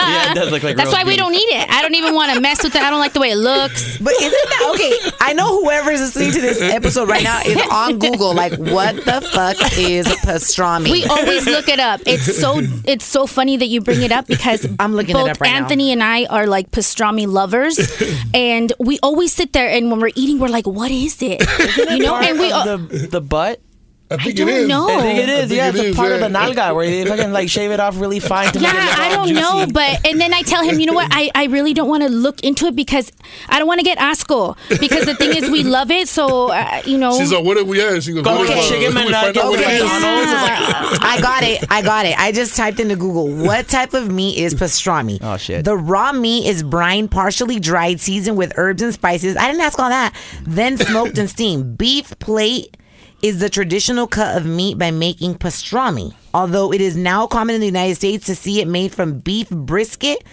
Ugh. yeah, it does look like That's roast why we don't eat it. I don't even want to mess with it. I don't like the way it looks. But isn't that okay? I know whoever is listening to this episode right now is on Google. Like, what the fuck is pastrami? We always look it up. It's so it's so funny that you bring it up because I'm looking it both up right now. Anthony and I are like pastrami lovers, and we always sit there and when we're eating, we're like, "What is it?" You know, Part and we. of the the butt. I think don't it is. know. I think it I is. think Yeah, it it's a part yeah. of the nalga where they fucking like shave it off really fine to yeah, make it I don't juicy. know, but and then I tell him, you know what? I, I really don't want to look into it because I don't want to get asco. Because the thing is, we love it, so uh, you know. She's like, what are we at? She goes, Go get if, uh, chicken let me find out what it Okay. is. I got it. I got it. I just typed into Google what type of meat is pastrami. Oh, shit. The raw meat is brined, partially dried, seasoned with herbs and spices. I didn't ask all that. Then smoked and steamed. Beef plate is the traditional cut of meat by making pastrami. Although it is now common in the United States to see it made from beef brisket,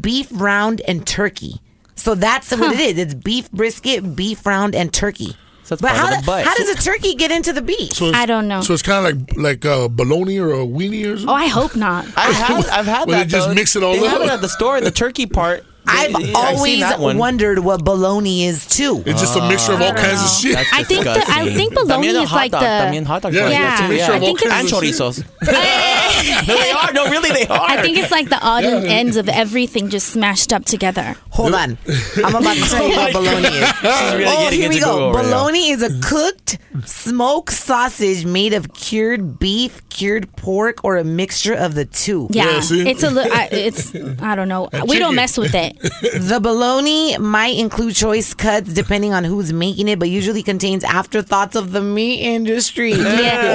beef round, and turkey. So that's what it is. It's beef brisket, beef round, and turkey. So it's but part how, of the butt. how does a turkey get into the beef? So I don't know. So it's kind of like like uh, bologna or a weenie or something. oh, I hope not. I've had, I've had Where that. they just though. mix it all they up? have it at the store. The turkey part I've I've always that one. wondered what bologna is too. It's just a mixture of all ah. kinds of shit. That's I think the- I think bologna is like dog. the- También hot dogs Yeah, yeah, that too. it's a mixture Yeah, I think and kinds chorizos. no, they are. No, really, they are. I think it's like the odd ends of everything just smashed up together. Hold on. I'm about to tell you what oh bologna is. Really oh, here we go. Google right bologna is a cooked smoked sausage made of cured beef, cured pork, or a mixture of the two. Yeah, Yeah, it's a li- I, it's I don't know. We don't mess with it. The bologna might include choice cuts depending on who's making it, but usually contains afterthoughts of the meat industry.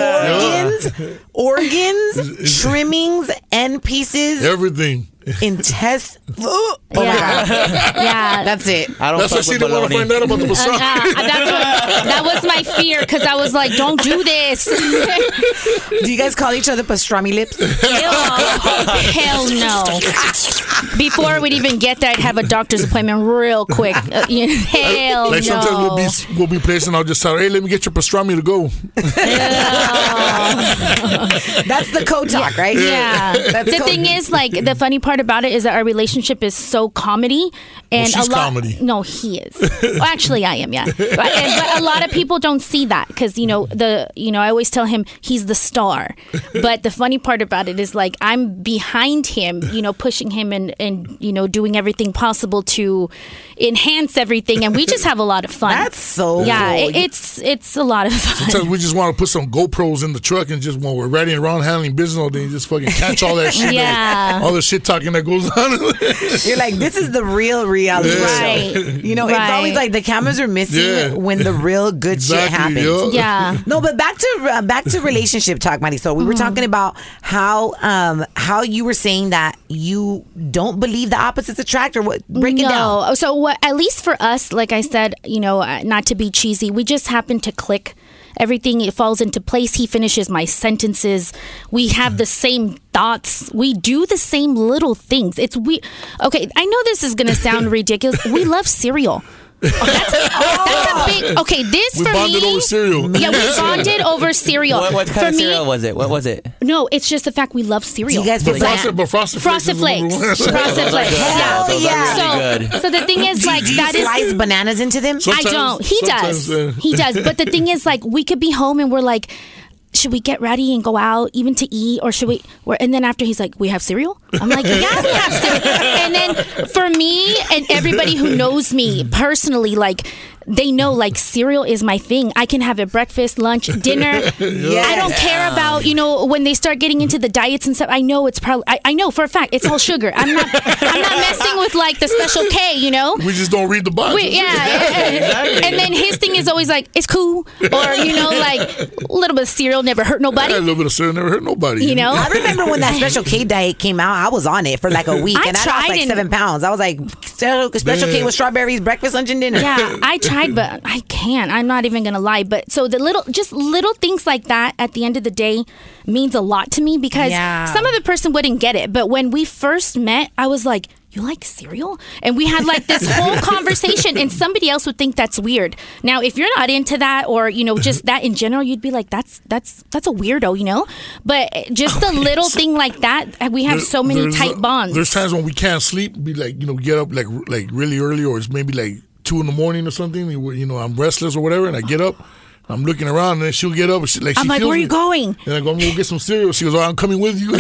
Organs, organs, trimmings, end pieces, Everything. Intestines. Oh Yeah. Yeah, That's it. I don't That's why fuck she with didn't want to find out about the Uh, massage. uh, that's what, that was my fear because I was like, "Don't do this." Do you guys call each other pastrami lips? Hell no. Before we'd even get there, I'd have a doctor's appointment real quick. Uh, you know, hell like sometimes we'll be we'll be placing. I'll just tell her, hey, let me get your pastrami to go. That's the code talk, right? Yeah. That's the code- thing is, like, the funny part about it is that our relationship is so comedy, and she's a lot. comedy. No, he is. well, actually, I am. Yeah, but, and- but a lot of people don't see that because you know the you know I always tell him he's the star, but the funny part about it is like I'm behind him, you know, pushing him and and you know doing everything possible to enhance everything, and we just have a lot of fun. That's so yeah, cool. it, it's it's a lot of fun. Sometimes we just want to put some GoPros in the truck and just when we're riding around handling business all day, just fucking catch all that shit. Yeah. all the shit talking that goes on. You're like, this is the real reality Right. You know, it's always like the cameras are missing Yeah. when the real good shit happens. yeah. Yeah. No, but back to uh, back to relationship talk, Marisol. We were talking about how um how you were saying that you don't believe the opposites attract, or what? Break it down. no. So what? At least for us, like I said, you know, uh, not to be cheesy, we just happen to click. Everything it falls into place. He finishes my sentences. We have the same thoughts. We do the same little things. It's we. Okay, I know this is gonna sound ridiculous. We love cereal. That's, that's a big. Okay, this we for bonded me. over cereal. Yeah, we bonded over cereal. What, what kind for of me, cereal was it? What was it? no, it's just the fact we love cereal. Do you guys But put frosted, but frosted, Frosted Flakes. Flakes. is the number one. Frosted Flakes. Hell Those yeah. are So, good. so the thing is, like, do you that is. slice bananas into them? I don't. He does. uh, He does. But the thing is, like, we could be home and we're like, should we get ready and go out even to eat, or should we? And then after he's like, we have cereal. I'm like, yeah, we have cereal. And then for me and everybody who knows me personally, like. They know like cereal is my thing. I can have it breakfast, lunch, dinner. I don't care about you know when they start getting into the diets and stuff. I know it's probably I, I know for a fact it's all sugar. I'm not I'm not messing with like the special K. You know. We just don't read the box. Wait, yeah. And then his thing is always like, it's cool. Or, you know, like a little bit of cereal never hurt nobody. Yeah, a little bit of cereal never hurt nobody. You know? I remember when that Special K diet came out. I was on it for like a week, I and I lost like and- seven pounds. I was like, Special Special K with strawberries, breakfast, lunch, and dinner. Yeah, I tried, but I can't. I'm not even gonna lie. But so the little, just little things like that at the end of the day means a lot to me because Yeah. some other person wouldn't get it. But when we first met, I was like, you like cereal? And we had like this whole conversation, and somebody else would think that's weird. Now, if you're not into that, or you know, just that in general, you'd be like, that's that's that's a weirdo, you know. But just a little thing like that, we have There- so many tight uh, bonds. There's times when we can't sleep. Be like, you know, get up like like really early, or it's maybe like two in the morning or something. You you know, I'm restless or whatever, and I get up. I'm looking around, and then she'll get up. And she, like I'm she like, where are you me. going? And I go, I'm gonna get some cereal. She goes, oh, I'm coming with you.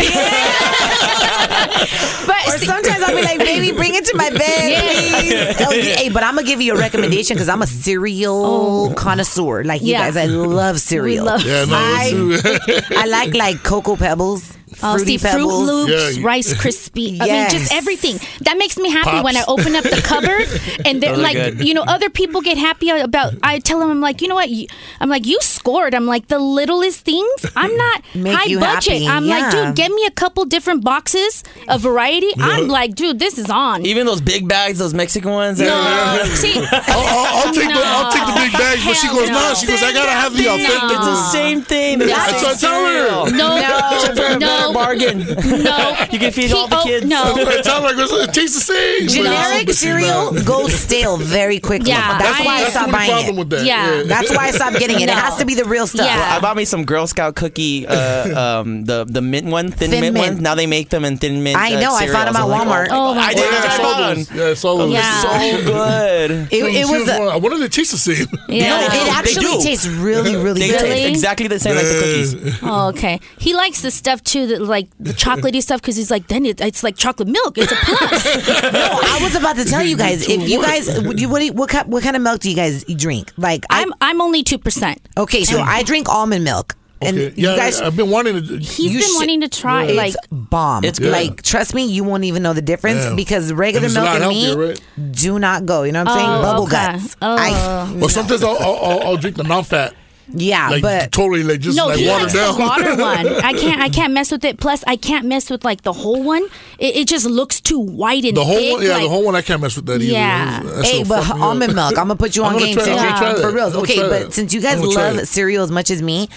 But Or sometimes I'll be like, baby, bring it to my bed, Yeah. please. Oh, hey, but I'm gonna give you a recommendation because I'm a cereal oh. connoisseur. Like you Oh. Yeah. guys, I love cereal. love yeah, no, I, I like like cocoa pebbles, Oh, fruity see, Fruit. Loops, Yeah. Rice Krispie. I mean, Yes. just everything. That makes me happy Pops. when I open up the cupboard and they're Those are like, good. you know, other people get happy about. I tell them, I'm like, you know what? You, I'm like, you scored. I'm like, the littlest things. I'm not Make high you budget. happy, I'm like, yeah. dude, get me a couple different boxes of variety. I'm like, dude, this is on. Even those big bags, those Mexican ones. no, see, I'll, I'll, I'll take the I'll take the big bags, but she Hell goes, no. nah. She goes, I gotta have the No. authentic. It's the same thing. They're That's same I tell her. cereal. no, Except for no. bargain. No, You can feed He- all the oh, kids. no. It sounds like it tastes the same. Generic cereal goes stale very quickly. Yeah, that's I- why I That's stopped the buying problem it. with that. Yeah. That's why I stopped getting it. It has to be the real stuff. Yeah. I bought me some Girl Scout cookie, uh, um, the the mint one, thin, Thin mint, mint. ones. Now they make them in thin mint. I uh, know, I found cereals. them at I'm like, Walmart. Oh, my I did God. try I saw one. those. Yeah, I saw those. Yeah. So good. It, it was was. A, one- I wonder if they taste the same. Yeah. no, it They actually do. tastes really, really They good. Really? taste exactly the same like the cookies. Oh, okay. He likes the stuff too, that like the chocolatey stuff, because he's like, then it, it's like chocolate milk. It's a plus. No, I was about to tell you guys. If you guys, you, what, do you- what, kind, what kind of milk do you guys drink? Like, I, I'm I'm only two percent. okay, so I drink almond milk, and Okay. you Yeah, guys. I've been wanting to. He's You been should- wanting to try. It's Like, bomb. It's good. Like, trust me, you won't even know the difference Yeah. because regular And milk lot and me right? do not go. You know what I'm saying? Oh, Bubble okay. guts. Oh. I, Well, sometimes I'll, I'll, I'll, I'll drink the non-fat, yeah, like but totally, like just no, like he watered down. the water one. I can't I can't mess with it. Plus, I can't mess with like the whole one. It, it just looks too white and the whole thick, one, yeah, like- the whole one. I can't mess with that either. Yeah. That Hey, but fuck me up. almond milk, I'm gonna put you on gonna game try- too. Try. For real. Okay, but that. since you guys love cereal as much as me,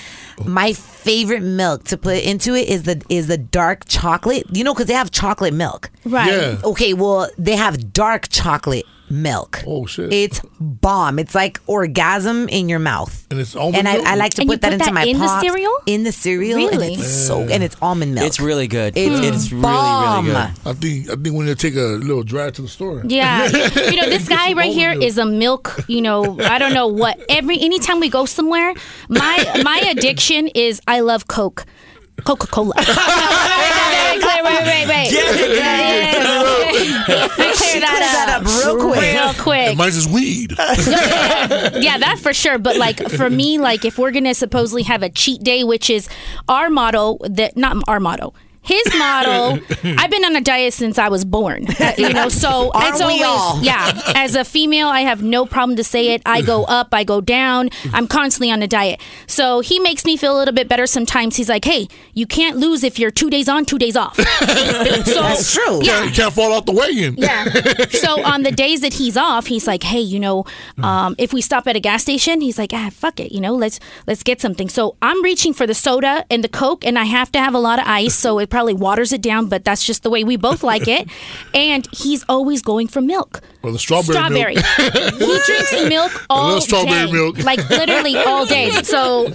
my favorite milk to put into it is the is the dark chocolate. You know, because they have chocolate milk. Right. Yeah. Okay, well, they have dark chocolate milk. Oh, shit. It's bomb. It's like orgasm in your mouth. And it's almond And I, milk? I like to And you put that put into that my in the cereal? In the cereal, Really? and it's so and it's almond milk. It's really good. It's It's, really bomb. really good. I think I think we need to take a little drive to the store. Yeah, you know this guy right here milk. is a milk. You know, I don't know what. Every anytime we go somewhere, my my addiction is I love Coke, Coca Cola. wait, wait, wait, wait. Yes. I clear cleared that that, up real quick. Real quick. Mine's is weed. yeah, that for sure. But like for me, like if we're gonna supposedly have a cheat day, which is our motto, that not our motto. His model I've been on a diet since I was born. You know, so Aren't it's we always all? yeah. As a female, I have no problem to say it. I go up, I go down. I'm constantly on a diet. So he makes me feel a little bit better sometimes. He's like, "Hey, you can't lose if you're two days on, two days off." so That's true. Yeah. You can't fall out the wagon. yeah. So on the days that he's off, he's like, "Hey, you know, um, if we stop at a gas station, he's like, ah, fuck it, you know, let's let's get something." So I'm reaching for the soda and the coke, and I have to have a lot of ice, so it probably waters it down, but that's just the way we both like it. And he's always going for milk. Or the strawberry, Strawberry. milk. he drinks milk all love strawberry day, milk. like literally all day. So,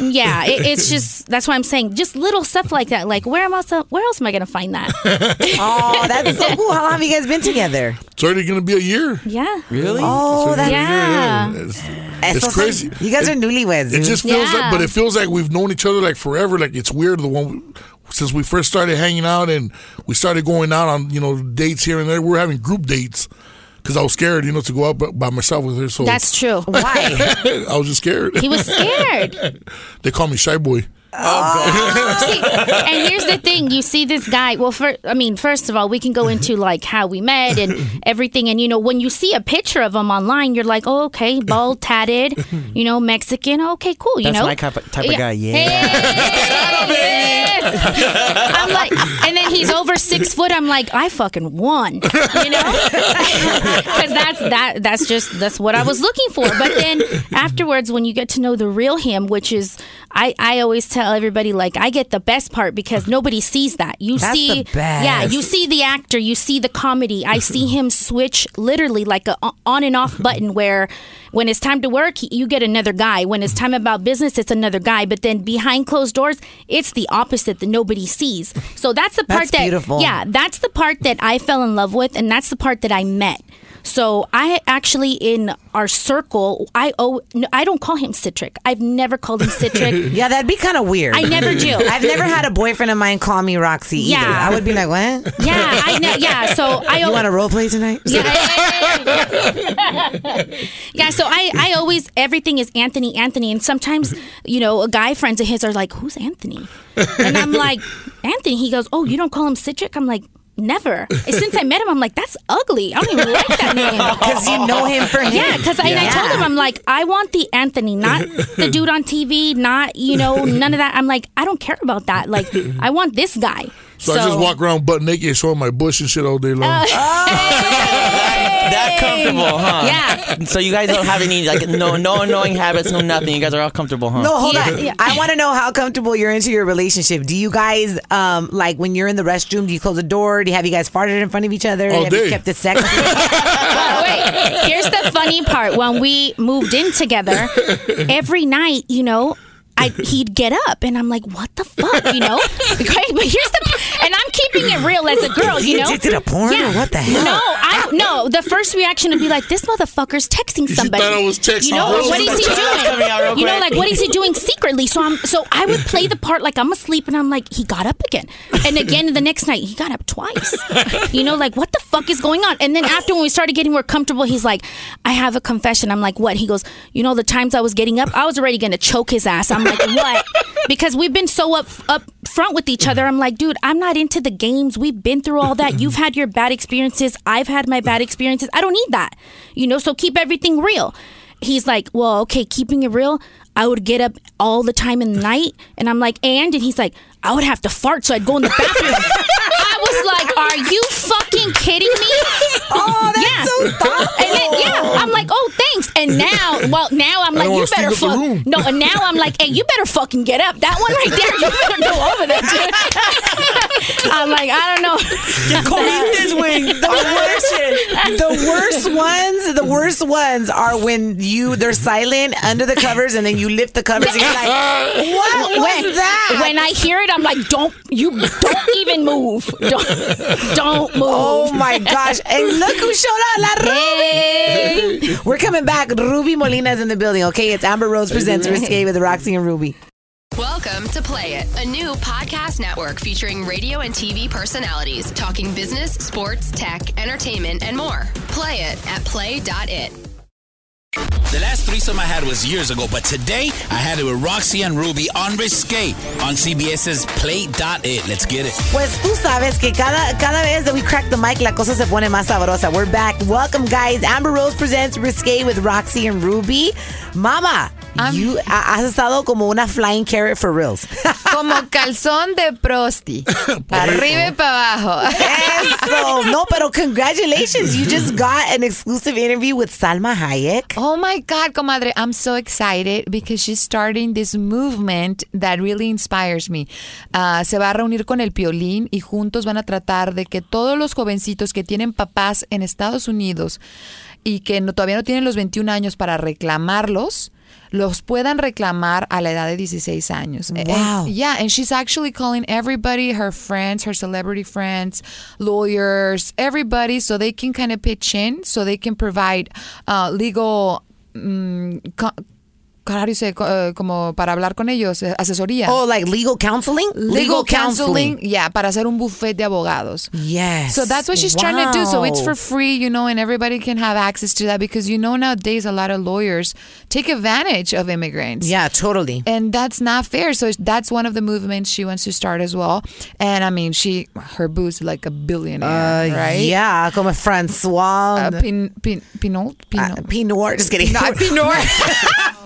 yeah, it, it's just that's why I'm saying just little stuff like that. Like where am I? Where else am I gonna find that? Oh, that's so cool. How long have you guys been together? It's already gonna be a year. Yeah. Really? Oh, that's Yeah. It's, It's it's crazy. You guys are newlyweds. It just feels Yeah. like, but it feels like we've known each other like forever. Like it's weird the one since we first started hanging out and we started going out on you know dates here and there. We were having group dates because I was scared, you know, to go out by- by myself with her. So That's true. Why? I was just scared. He was scared. they call me shy boy. Oh, oh, see, and here's the thing: you see this guy. Well, for, I mean, first of all, we can go into like how we met and everything. And you know, when you see a picture of him online, you're like, oh, okay, bald, tatted, you know, Mexican. Okay, cool. You That's know, my type of, type of guy. Yeah. Yes. I'm like, and then he's over six foot. I'm like, I fucking won, you know, because that's that. That's just that's what I was looking for. But then afterwards, when you get to know the real him, which is, I I always tell everybody like I get the best part because nobody sees that. You That's see, yeah, you see the actor, you see the comedy. I see him switch literally like a on and off button where when it's time to work, you get another guy. When it's time about business, it's another guy. But then behind closed doors, it's the opposite that nobody sees. So that's the part That's that beautiful. yeah, that's the part that I fell in love with, and that's the part that I met. So I actually in our circle, I oh no, I don't call him Citric. I've never called him Citric. Yeah, that'd be kind of weird. I never do. I've never had a boyfriend of mine call me Roxy either. Yeah. I would be like, what? yeah, I know. Yeah, so I You want to role play tonight? Yeah, yeah, so I, I always everything is Anthony, Anthony, and sometimes you know a guy friends of his are like, "Who's Anthony?" And I'm like, "Anthony." He goes, "Oh, you don't call him Citric?" I'm like, "Never." Since I met him, I'm like, "That's ugly. I don't even like that name." Because you know him for him. Yeah, because I, I told him I'm like I want the Anthony, not the dude on TV, not you know none of that. I'm like I don't care about that. Like I want this guy. So, I just walk around butt naked, showing my bush and shit all day long. Uh, That comfortable, huh? Yeah. So you guys don't have any like no no annoying habits, no nothing. You guys are all comfortable, huh? No, hold Yeah, on. yeah. I want to know how comfortable you're into your relationship. Do you guys, um, like when you're in the restroom, do you close the door? Do you have you guys farted in front of each other? All have you day. kept it sexy? But wait, here's the funny part. When we moved in together, every night, you know, I he'd get up and I'm like, what the fuck, you know? Okay, but here's the and I'm keeping it real as a girl, Is he you know. addicted to porn or what the hell? No, I no. The first reaction would be like, this motherfucker's texting She somebody. thought I was texting You know, Rose. or what is he That's coming out real doing? You know, like what is he doing secretly? So I'm so I would play the part like I'm asleep and I'm like, he got up again, and again the next night he got up twice. You know, like what the fuck is going on? And then after when we started getting more comfortable, he's like, I have a confession. I'm like, what? He goes, you know, the times I was getting up, I was already gonna choke his ass. I'm like, what? Because we've been so up up front with each other. I'm like, dude, I'm not into the games. We've been through all that. You've had your bad experiences. I've had my bad experiences. I don't need that. You know, so keep everything real. He's like, well, okay, keeping it real. I would get up all the time in the night, and I'm like, and and he's like, I would have to fart, so I'd go in the bathroom. I was like, are you fucking kidding me? Oh, that's yeah. so thoughtful. And then, yeah, I'm like, oh, thanks. And now, well, now I'm like, you better fuck. No, and now I'm like, hey, you better fucking get up. That one right there, you better go over there. Dude. I'm like, I don't know. this wing. the worst, the worst ones, the worst ones are when you they're silent under the covers and then you lift the covers and you're like, what was when, that? When I hear it, I'm like, don't you don't even move. Don't, don't oh move. Oh my gosh. And look who showed up, La Hey. Ruby. We're coming back. Ruby Molina's in the building, okay? It's Amber Rose Presents Risque with Roxy and Ruby. Welcome to Play It, a new podcast network featuring radio and TV personalities talking business, sports, tech, entertainment, and more. Play it at play.it. The last threesome I had was years ago, but today I had it with Roxy and Ruby on Risque on CBS's Play.it. Let's get it. Pues tú sabes que cada, cada vez that we crack the mic, la cosa se pone más sabrosa. We're back. Welcome, guys. Amber Rose presents Risque with Roxy and Ruby. Mama, you ha- has estado como una flying carrot for reals. Como calzón de prosti. Arriba y para abajo. Eso. No, pero congratulations. You just got an exclusive interview with Salma Hayek. Oh my God, comadre, I'm so excited because she's starting this movement that really inspires me. Ah, se va a reunir con el Piolín y juntos van a tratar de que todos los jovencitos que tienen papás en Estados Unidos y que no- todavía no tienen los 21 años para reclamarlos, los puedan reclamar a la edad de 16 años. And- Wow. yeah, and she's actually calling everybody, her friends, her celebrity friends, lawyers, everybody, so they can kind of pitch in, so they can provide uh, legal. mm, co- how do you say, uh, como para hablar con ellos, eh, asesoría. Oh, like legal counseling? Legal counseling, yeah, para hacer un buffet de abogados. Yes. So that's what she's trying to do. So it's for free, you know, and everybody can have access to that because you know nowadays a lot of lawyers take advantage of immigrants. Yeah, totally. And that's not fair. So that's one of the movements she wants to start as well. And I mean, she her boo's like a billionaire, Uh, right? Yeah, como Francois. Uh, Pin, Pin, Pinot, Pinot. uh, Pinot, just kidding. No, Pinot.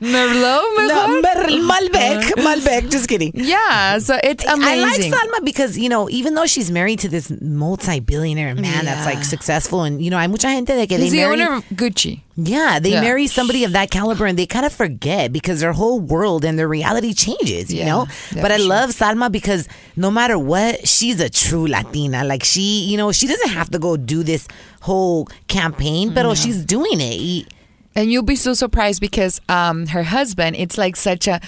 Merlot, No? Mer- Malbec, uh. Malbec, just kidding. Yeah, so it's amazing. I like. Salma because, you know, even though she's married to this multi-billionaire man that's like successful and, you know, hay mucha gente de que He's they the marry, owner of Gucci. yeah, they Yeah. marry somebody of that caliber and they kind of forget because their whole world and their reality changes, you Yeah, know? yeah, but I sure. love Salma because no matter what, she's a true Latina. Like she, you know, she doesn't have to go do this whole campaign, but she's doing it. And you'll be so surprised because um, her husband, it's like such a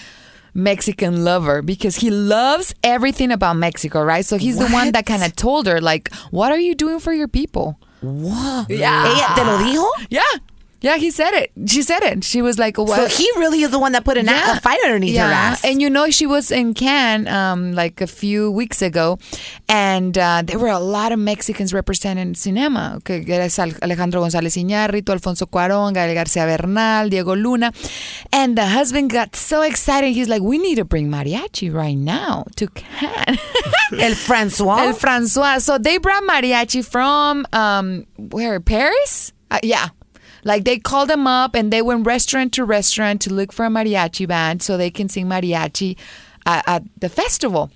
Mexican lover because he loves everything about Mexico, right? So he's the one that kind of told her, like, what are you doing for your people? What? Yeah. Ella te lo dijo? Yeah. Yeah, he said it. She said it. She was like, what? So he really is the one that put an a fire underneath her ass. And you know, she was in Cannes um, like a few weeks ago, and uh, there were a lot of Mexicans representing cinema. Era Alejandro González Iñárritu, Alfonso Cuarón, Gael García Bernal, Diego Luna. And the husband got so excited. He's like, we need to bring mariachi right now to Cannes. El Francois? El Francois. So they brought mariachi from, um, where, Paris? Uh, yeah. Like they called them up and they went restaurant to restaurant to look for a mariachi band so they can sing mariachi at, at the festival.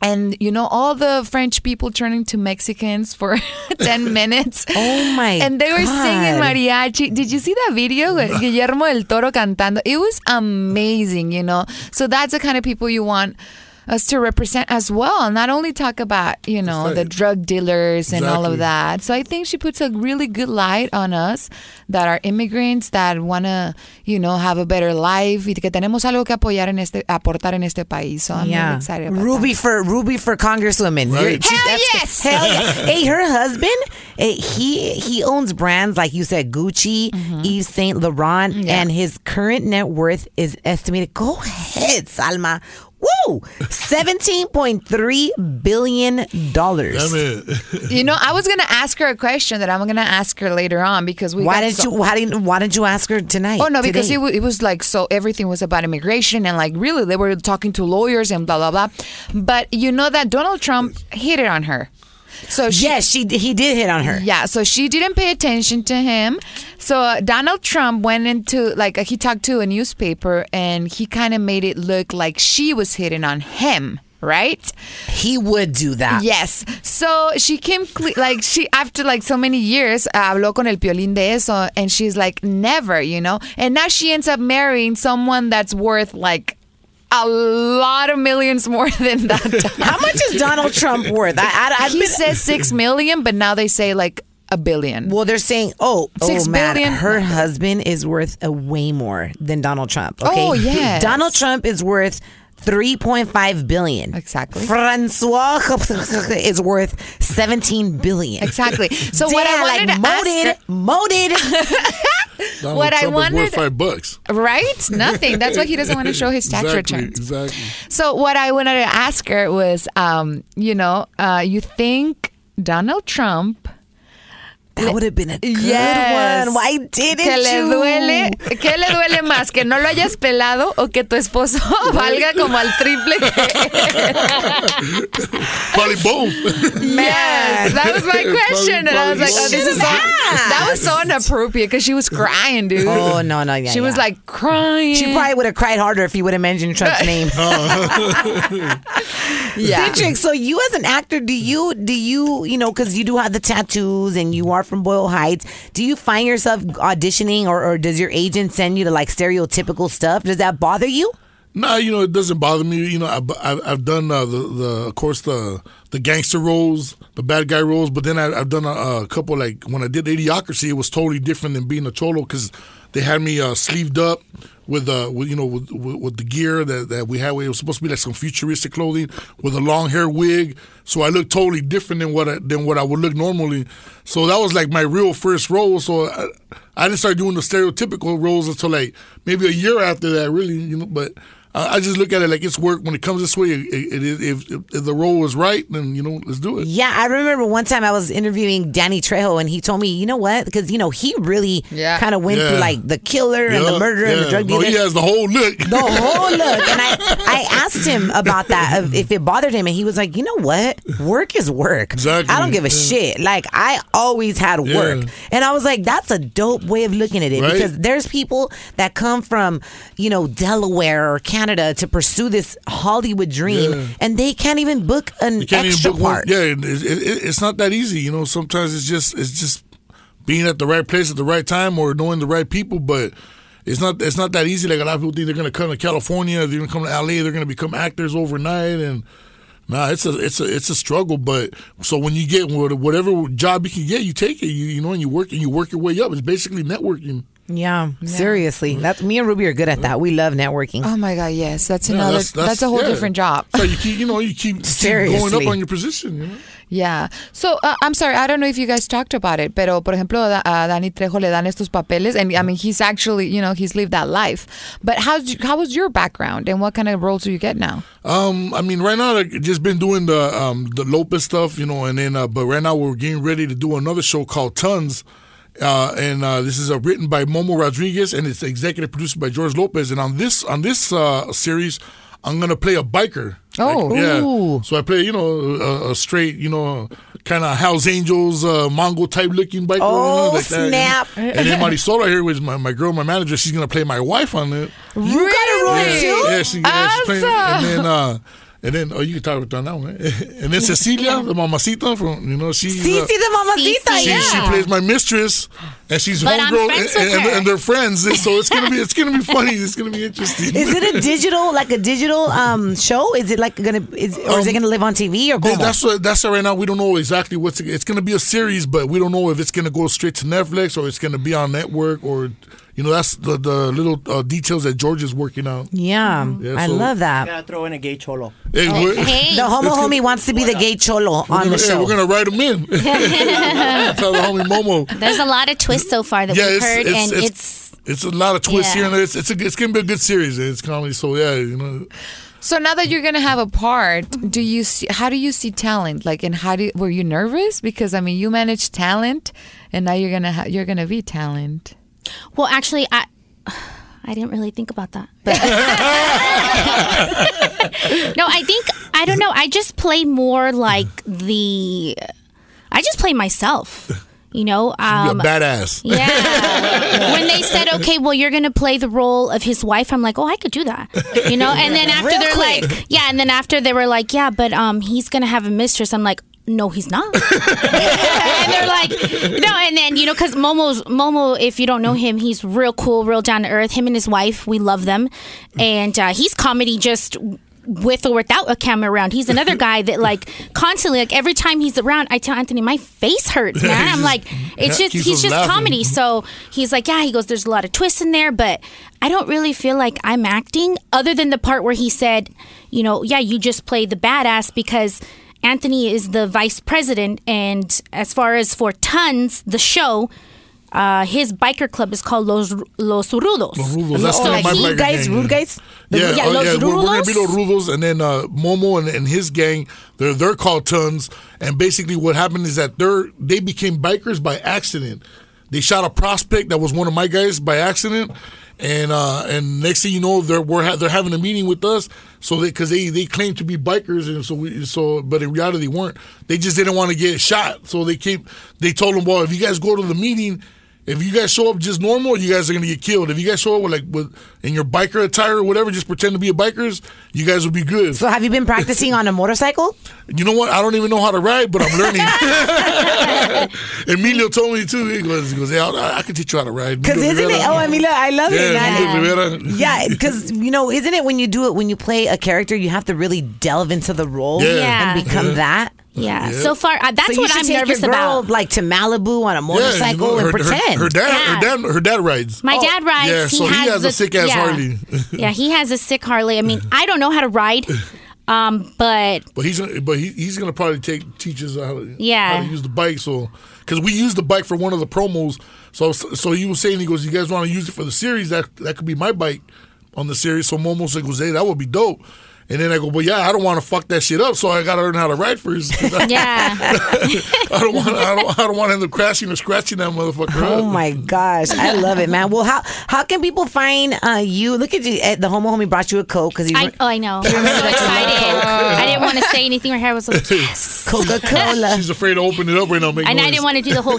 And you know all the French people turning to Mexicans for 10 minutes. Oh my And they were singing mariachi. Did you see that video? with Guillermo del Toro cantando. It was amazing, you know. So that's the kind of people you want us to represent as well. Not only talk about, you know, the drug dealers and all of that. So I think she puts a really good light on us that are immigrants that want to, you know, have a better life y que tenemos algo que apoyar en este aportar en este país. So I'm really excited about Ruby for Ruby for congresswoman. Right. You're- she- Hell yes! Hell yeah. hey, her husband, eh, he he owns brands like you said, Gucci, Mm-hmm. Yves Saint Laurent, and his current net worth is estimated. Go ahead, Salma. Woo! Seventeen point three billion dollars. You know, I was gonna ask her a question that I'm gonna ask her later on because we. Why got didn't so- you? Why didn't? Why didn't you ask her tonight? Oh no, because it, wa- it was like so everything was about immigration and like really they were talking to lawyers and blah blah blah. But you know that Donald Trump hit it on her. So she, yes, she he did hit on her. Yeah, so she didn't pay attention to him. So uh, Donald Trump went into like uh, he talked to a newspaper and he kind of made it look like she was hitting on him. Right? He would do that. Yes. So she came cle- like she after like so many years uh, habló con el piolín de eso and she's like never, you know. And now she ends up marrying someone that's worth like a lot of millions more than that. How much is Donald Trump worth? I, I, he been- says six million, but now they say like a billion. Well, they're saying, oh, oh Six oh, billion? her husband is worth a way more than Donald Trump. Oh, okay? Oh, yes. Donald Trump is worth 3.5 billion. Exactly. Francois is worth 17 billion. Exactly. So what I wanted like, to ask moated, her- moated. Donald What I Trump is wanted- five bucks. Right? Nothing. That's why he doesn't want to show his tax exactly, returns. Exactly. So what I wanted to ask her was, um, you know, uh, you think Donald Trump That would have been a good Yes. one. Why didn't que le you? duele, ¿Qué le duele más? ¿Que no lo hayas pelado o que tu esposo valga como al triple que Probably both. Yes, that was my question, and I was like, oh, this is so, that was so inappropriate because she was crying, dude. Oh, no, no, yeah, she was like crying. She probably would have cried harder if you would have mentioned Trump's name. Oh. Yeah. Citric, so you as an actor, do you do you you know because you do have the tattoos and you are from Boyle Heights, do you find yourself auditioning or, or does your agent send you to like stereotypical stuff? Does that bother you? No, you know it doesn't bother me. You know, I, I've done uh, the the of course the the gangster roles, the bad guy roles, but then I, I've done a, a couple like when I did Idiocracy, it was totally different than being a cholo because they had me uh, sleeved up with uh with you know with, with, with the gear that, that we had. It was supposed to be like some futuristic clothing with a long hair wig, so I looked totally different than what I, than what I would look normally. So that was like my real first role. So I, I didn't start doing the stereotypical roles until like maybe a year after that, really. You know, but. I I just look at it like it's work. When it comes this way, it, it, it, if, if the role is right, then you know, let's do it. Yeah, I remember one time I was interviewing Danny Trejo and he told me, you know what? Because you know he really Yeah. kind of went Yeah. through like the killer and the Yeah, murderer and the yeah. drug No, dealer. he has the whole look. the whole look. And I, I asked him about that, of if it bothered him, and he was like, you know what? Work is work. Exactly, I don't give a yeah. shit. Like, I always had Yeah. work. And I was like, that's a dope way of looking at it Right. because there's people that come from, you know, Delaware or Canada to pursue this Hollywood dream, Yeah. and they can't even book an can't extra book one. part. Yeah, it, it, it, it's not that easy. You know, sometimes it's just it's just being at the right place at the right time or knowing the right people. But it's not it's not that easy. Like a lot of people think they're going to come to California, they're going to come to LA, they're going to become actors overnight, and nah, it's a it's a it's a struggle. But so when you get whatever job you can get, you take it. You you know, and you work and you work your way up. It's basically networking. Yeah, seriously. That's me and Ruby are good at that. We love networking. Oh my god, yes, that's Yeah, another. That's, a whole yeah. different job. So you keep you know you keep, keep going up on your position. You know? Yeah. So uh, I'm sorry, I don't know if you guys talked about it, pero por ejemplo da- a Danny Trejo le dan estos papeles, and I mean he's actually you know he's lived that life. But how's how was your background, and what kind of roles do you get now? Um, I mean, right now, like, just been doing the um the Lopez stuff, you know, and then uh, but right now we're getting ready to do another show called Tons, uh, and uh, this is uh, written by Momo Rodriguez and it's executive produced by George Lopez. And on this on this uh, series, I'm gonna play a biker. Oh. yeah. So I play, you know, a, a straight, you know, kind of Hells Angels, uh, Mongol type looking biker. Oh, like that, you know. snap. And then Marisol here was my, my girl, my manager. She's gonna play my wife on it. You got a role Really? too? Yeah, she, yeah, she's playing, and then uh, And then, oh, you can talk about that now, man. And then Cecilia, the mamacita from, you know, she. she's. Cici the mamacita, she, yeah. she plays my mistress, and she's But homegirl, and, with and, her. and they're friends. And so it's gonna be, it's gonna be funny. It's gonna be interesting. Is it a digital, like a digital um show? Is it like gonna, is, or is it gonna live on TV or Yeah, that's what that's right now. We don't know exactly what's it's going to be a series, but we don't know if it's going to go straight to Netflix or it's going to be on network or you know that's the the little uh, details that George is working out. Yeah, Yeah, I so- love that. Gotta throw in a gay cholo. Hey, we're- The homo it's gonna- homie wants to be the gay cholo we're on gonna, the hey, show. we're gonna write him in. Tell the homie Momo. There's a lot of twists so far that Yeah, we've it's- heard, it's- and it's- it's, It's a lot of twists Yeah. here and there. It's it's, a, it's gonna be a good series. It's comedy, so yeah, you know. So now that you're gonna have a part, do you see? How do you see talent? Like, and how do you, were you nervous? Because I mean, you manage talent, and now you're gonna ha- you're gonna be talent. Well, actually, I I didn't really think about that. no, I think I don't know. I just play more like the. I just play myself. You know, um, Be a badass. Yeah. when they said, okay, well, you're going to play the role of his wife, I'm like, oh, I could do that. You know? And then after Real they're quick. like, yeah. And then after they were like, yeah, but um, he's going to have a mistress. I'm like, no, he's not. and they're like, no. And then, you know, because Momo's, Momo, if you don't know him, he's real cool, real down to earth. Him and his wife, we love them. And uh, he's comedy just with or without a camera around. He's another guy that like constantly, like every time he's around, I tell Anthony, my face hurts, man. I'm like, it's just he's just laughing. comedy. So he's like, yeah. He goes, there's a lot of twists in there, but I don't really feel like I'm acting, other than the part where he said, you know, yeah, you just play the badass because. Anthony is the vice president, and as far as for Tons, the show, uh, his biker club is called Los Los Rudos. Los Rudos. That's Oh, still my he- biker gang, yeah. The- Yeah, yeah, oh, Los yeah. We're, we're gonna be Rudos. Los Rudos, and then uh, Momo and, and his gang. They're they're called Tons, and basically what happened is that they're they became bikers by accident. They shot a prospect that was one of my guys by accident, and uh, and next thing you know, they're we're ha- they're having a meeting with us. So they because they they claim to be bikers, and so we so but in reality they weren't. They just didn't want to get shot, so they keep they told them, well, if you guys go to the meeting. If you guys show up just normal, you guys are gonna get killed. If you guys show up with like with in your biker attire or whatever, just pretend to be a bikers, you guys will be good. So have you been practicing on a motorcycle? You know what? I don't even know how to ride, but I'm learning. Emilio told me too. He goes, he goes yeah, I, I can teach you how to ride. Because isn't it? Oh, look, I love it. Yeah, man. Yeah, because you know, isn't it when you do it when you play a character, you have to really delve into the role. Yeah. and become Yeah. that. Yeah. So far, uh, that's So what I'm take nervous your girl, about. like to Malibu on a Yeah, you motorcycle know, and her, pretend. Her, her dad, her dad, her dad rides. My dad rides. Yeah, so he has a the- sick ass yeah. Harley. yeah, he has a sick Harley. I mean, I don't know how to ride, um, but But he's but he, he's gonna probably take teach us how to, Yeah. how to use the bike. So because we used the bike for one of the promos. So so he was saying he goes, you guys want to use it for the series? That that could be my bike on the series. So Momo said, goes, hey, that would be dope. And then I go, well, yeah, I don't want to fuck that shit up, so I got to learn how to ride first. yeah. I don't want I don't I don't want to end up crashing or scratching that motherfucker. Oh up. my gosh, I love it, man. Well, how how can people find uh, you? Look at you. eh, The homo homie brought you a coke because I, oh, I know. I'm so excited. I didn't want to say anything. Her hair was like, yes. Coca Cola. She's afraid to open it up right now. Make And I didn't want to do the whole.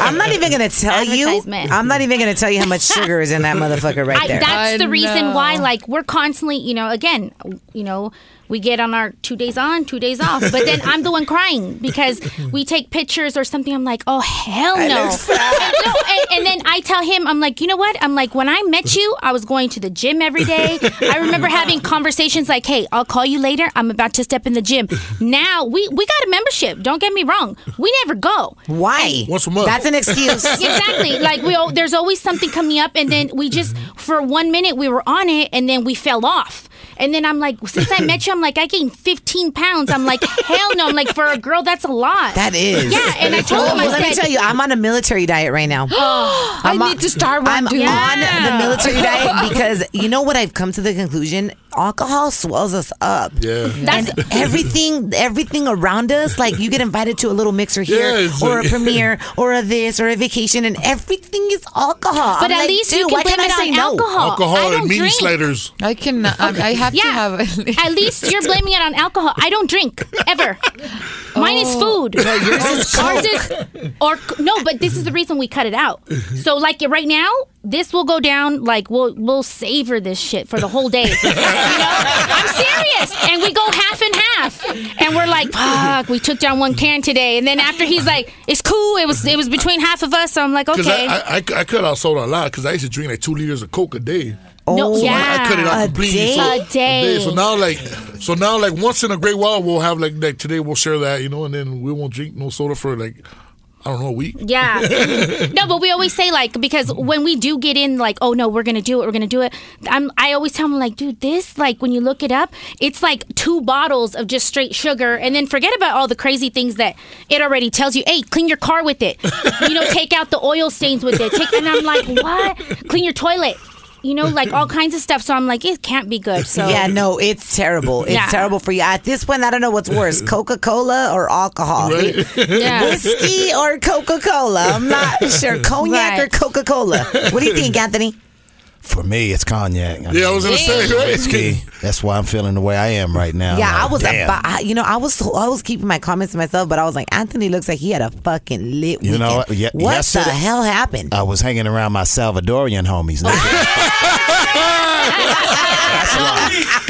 I'm not even gonna tell you. I'm not even gonna tell you how much sugar is in that motherfucker right I, there. that's the reason why, like, we're constantly, you know, again, you know, we get on our two days on, two days off, but then I'm the one crying because we take pictures or something. I'm like, oh hell no. And, no, and, and then I tell him, I'm like, you know what? I'm like, when I met you, I was going to the gym every day. I remember having conversations like, hey, I'll call you later. I'm about to step in the gym. Now we we got a membership. Don't get me wrong. We never go. Why? Once a month. That's an excuse. exactly. Like we, al- there's always something coming up, and then we just for one minute we were on it, and then we fell off. And then I'm like, since I met you, I'm like, I gained 15 pounds. I'm like, hell no. I'm like, for a girl, that's a lot. That is. Yeah, and I told him, I let me said- tell you, I'm on a military diet right now. I I'm on- need to start one, I'm dude. on the military diet because you know what? I've come to the conclusion: alcohol swells us up. Yeah. That's- and everything, everything around us, like you get invited to a little mixer here, Yeah, or like- a premiere, or a this, or a vacation, and everything is alcohol. But I'm at like, least you can blame can't it I on no? alcohol. I Alcohol don't and mini drink. sliders. I can. I, I have to Yeah. have. At least you're blaming it on alcohol. I don't drink ever. Mine is oh. food. yours is Ours is or no, but this is the reason we cut it out. So like right now, this will go down. Like we'll we'll savor this shit for the whole day. I'm serious. And we go half and half. And we're like, fuck, we took down one can today. And then after he's like, it's cool. It was it was between half of us. So I'm like, okay. I, I, I, I cut out soda a lot because I used to drink like two liters of Coke a day. Oh, no, So I- yeah. I, cut it out A completely. day? So, A day. So now, like, so now, like, once in a great while, we'll have like, like today we'll share that, you know, and then we won't drink no soda for like, I don't know, a week. Yeah. no, but we always say like because when we do get in like, oh no, we're gonna do it, we're gonna do it. I'm I always tell them like, dude, this like when you look it up, it's like two bottles of just straight sugar, and then forget about all the crazy things that it already tells you. Hey, clean your car with it. you know, take out the oil stains with it. Take, and I'm like, what? Clean your toilet. You know, like all kinds of stuff. So I'm like, it can't be good. So yeah, no, it's terrible. It's Yeah. terrible for you. At this point, I don't know what's worse, Coca Cola or alcohol. Right. Yeah. Whiskey or Coca Cola. I'm not sure. Cognac or Coca Cola. What do you think, Anthony? For me, it's cognac. Yeah, I was gonna say, right? whiskey. That's why I'm feeling the way I am right now. yeah, I'm I was about, I- you know, I was I was keeping my comments to myself, but I was like, Anthony looks like he had a fucking lit You know what? weekend. Ye- what the hell happened? I was hanging around my Salvadorian homies.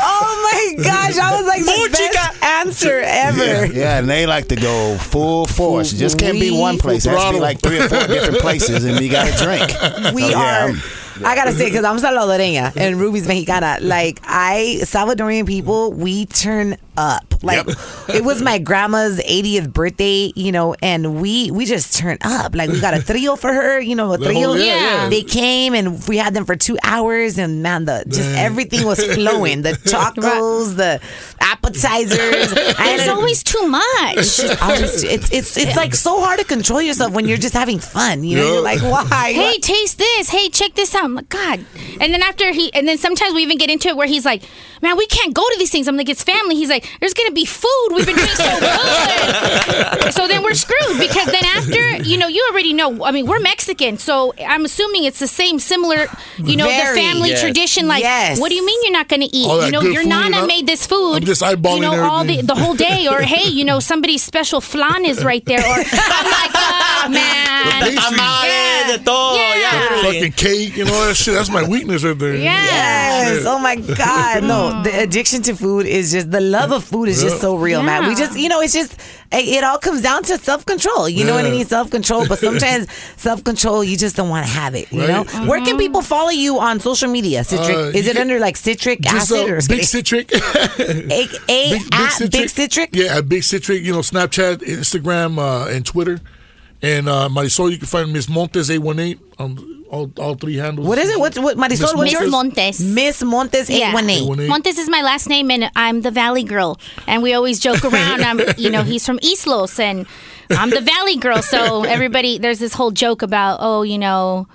oh my gosh, I was like the best answer ever. Yeah, yeah, and they like to go full force. It just can't be one place. It has to be like three or four different places, and you got to drink. We So, yeah, are. I'm- I gotta say, because I'm Salvadoreña and Ruby's Mexicana. Like I, Salvadorian people, we turn up. Like it was my grandma's 80th birthday, you know, and we we just turned up. Like we got a trio for her, you know, a The trio. whole- yeah, yeah. They came and we had them for two hours, and man, the just everything was flowing. The tacos, the appetizers. It's always too much. It's just always, it's it's it's like so hard to control yourself when you're just having fun. You know, Yeah. you're like, why? hey, taste this. Hey, check this out. I'm like, God. And then after he, and then sometimes we even get into it where he's like, man, we can't go to these things. I'm like, it's family. He's like, there's going to be food. We've been doing so good. so then we're screwed because then after, you know, you already know, I mean, we're Mexican. So I'm assuming it's the same, similar, you know, Very. the family Yes. tradition. Like, Yes. what do you mean you're not going to eat? You know, your food, nana huh? made this food. I'm just eyeballing You know, all the, the whole day. Or, hey, you know, somebody's special flan is right there. Or I'm like, oh, man. The Tamales, de todo, Yeah. yeah. literally. Fucking cake, you know that shit. That's my weakness right there. Yes. Oh my God. No, the addiction to food is just the love of food is just so real, man. We just, you know, it's just it it all comes down to self control. You know what I mean? Self control, but sometimes self control you just don't want to have it. You Right. know? Where can people follow you on social media? Citric? Uh, is it you- under like citric Just acid uh, or Big Citric. A, a at Big Citric? Yeah, at Big Citric. You know, Snapchat, Instagram, uh, and Twitter. And uh, Marisol, you can find Miss Montes eight one eight on all, all three handles. What is it? What's what Marisol? What's Miss yours? Montes. Miss Montes Yeah. 818. Montes is my last name, and I'm the Valley Girl. And we always joke around. I'm, you know, he's from East Los, and I'm the Valley Girl. So everybody, there's this whole joke about, oh, you know,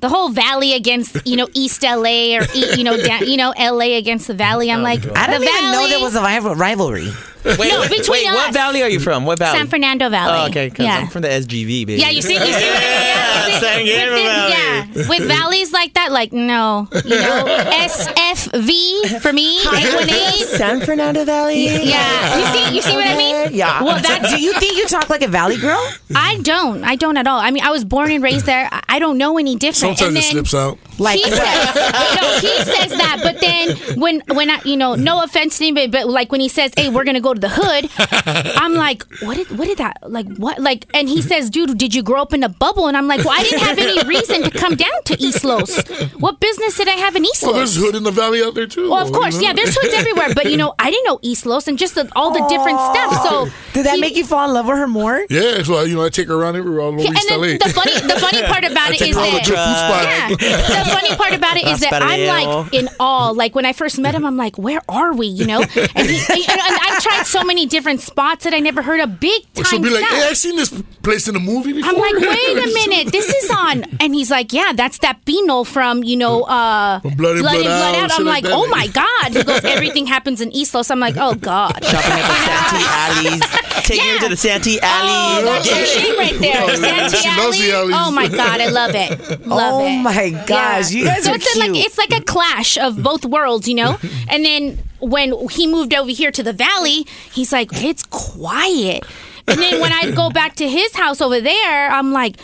the whole Valley against, you know, East LA or E- you know, down, you know, LA against the Valley. I'm like, I don't the even know there was a rivalry. Wait, No, wait, between wait, what valley are you from? What valley? San Fernando Valley. Oh, okay, 'cause yeah. I'm from the SGV, baby. Yeah, you see, you see, yeah, you see, San Gabriel Valley. yeah, with valleys like that, like no, you know, SFV for me, eight one eight. San Fernando Valley. Yeah, you see, you see what I mean? Yeah. Well, that's Do you think you talk like a valley girl? I don't. I don't at all. I mean, I was born and raised there. I- I don't know any different. Sometimes and it slips out. Like he says, no, he says that. But then when when I, you know, no offense to anybody, but like when he says, "Hey, we're gonna go to the hood," I'm like, "What did what did that like? What like?" And he says, "Dude, did you grow up in a bubble?" And I'm like, "Well, I didn't have any reason to come down to East Los. What business did I have in East Los? Well, there's hood in the valley out there too. Well, of course, yeah. There's hoods everywhere, but you know, I didn't know East Los and just the, all the different stuff. So Did that he- make you fall in love with her more? Yeah, so you know I take her around everywhere all over Yeah, and East then LA. the funny, the funny part about it Take is her all the that good food spots. yeah, the funny part about it is that I'm like in awe. Like when I first met him, I'm like, where are we? You know, and, he, and, and I've tried so many different spots that I never heard of. Big time She'll be like, stuff. "Hey, I've seen this place in a movie before." I'm like, wait a minute, this is on, and he's like, yeah, that's that Pino from you know, uh, From Blood In, Blood In, Out, I'm like, like oh my god. He goes, everything happens in East Los. I'm like, oh god. Shopping at the Santee alleys. Taking her to the Santee alley. Oh, that's your shit right there. Oh, Santee she loves the alleys. Oh my god, I love it. Love it. oh it. my gosh, you guys so are it's cute. A, like it's like a clash of both worlds, you know. and then when he moved over here to the valley, he's like, it's quiet. And then when I go back to his house over there, I'm like.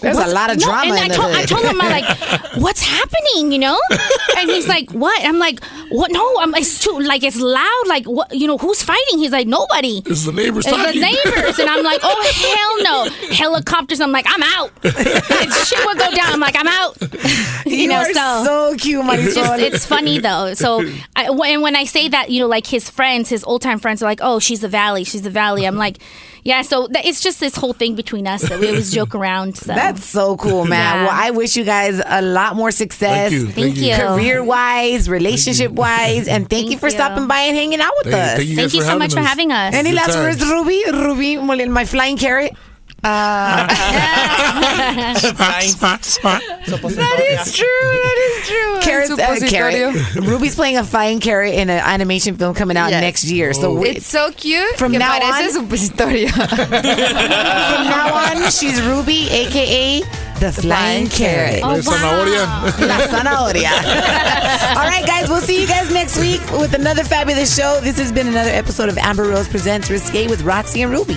There's a lot of no, drama And in I the told, I told him, I'm like, what's happening, you know? And he's like, what? I'm like, what? No, I'm it's too like it's loud. Like what? You know who's fighting? He's like nobody. It's the neighbors It's talking. the neighbors, and I'm like, oh hell no, helicopters. I'm like, I'm out. And shit would go down. I'm like, I'm out. You, You know, are so so cute, my it's just son. it's funny though. So I, when when I say that, you know, like his friends, his old time friends are like, oh, she's the valley, she's the valley. I'm like, yeah. So that, it's just this whole thing between us that we always joke around. So. That's so cool, man. Yeah. Well, I wish you guys a lot more success. Thank you, thank Thank you. you. Career wise, relationship wise, and thank, you for you. stopping by and hanging out with Thank you- us. thank you Thank you so much for having having us. Any Good last times. words, Ruby? Ruby, Molin- my flying carrot. That is true. That is true. Carrot, uh, carrot. Ruby's playing a flying carrot in an animation film coming out Yes. next year. So we- It's so cute. From now on- from now on, she's Ruby, aka the flying flying carrot. carrot. Oh, Esa zanahoria. La zanahoria. All right, guys, we'll see you guys next week with another fabulous show. This has been another episode of Amber Rose Presents Risque with Roxy and Ruby.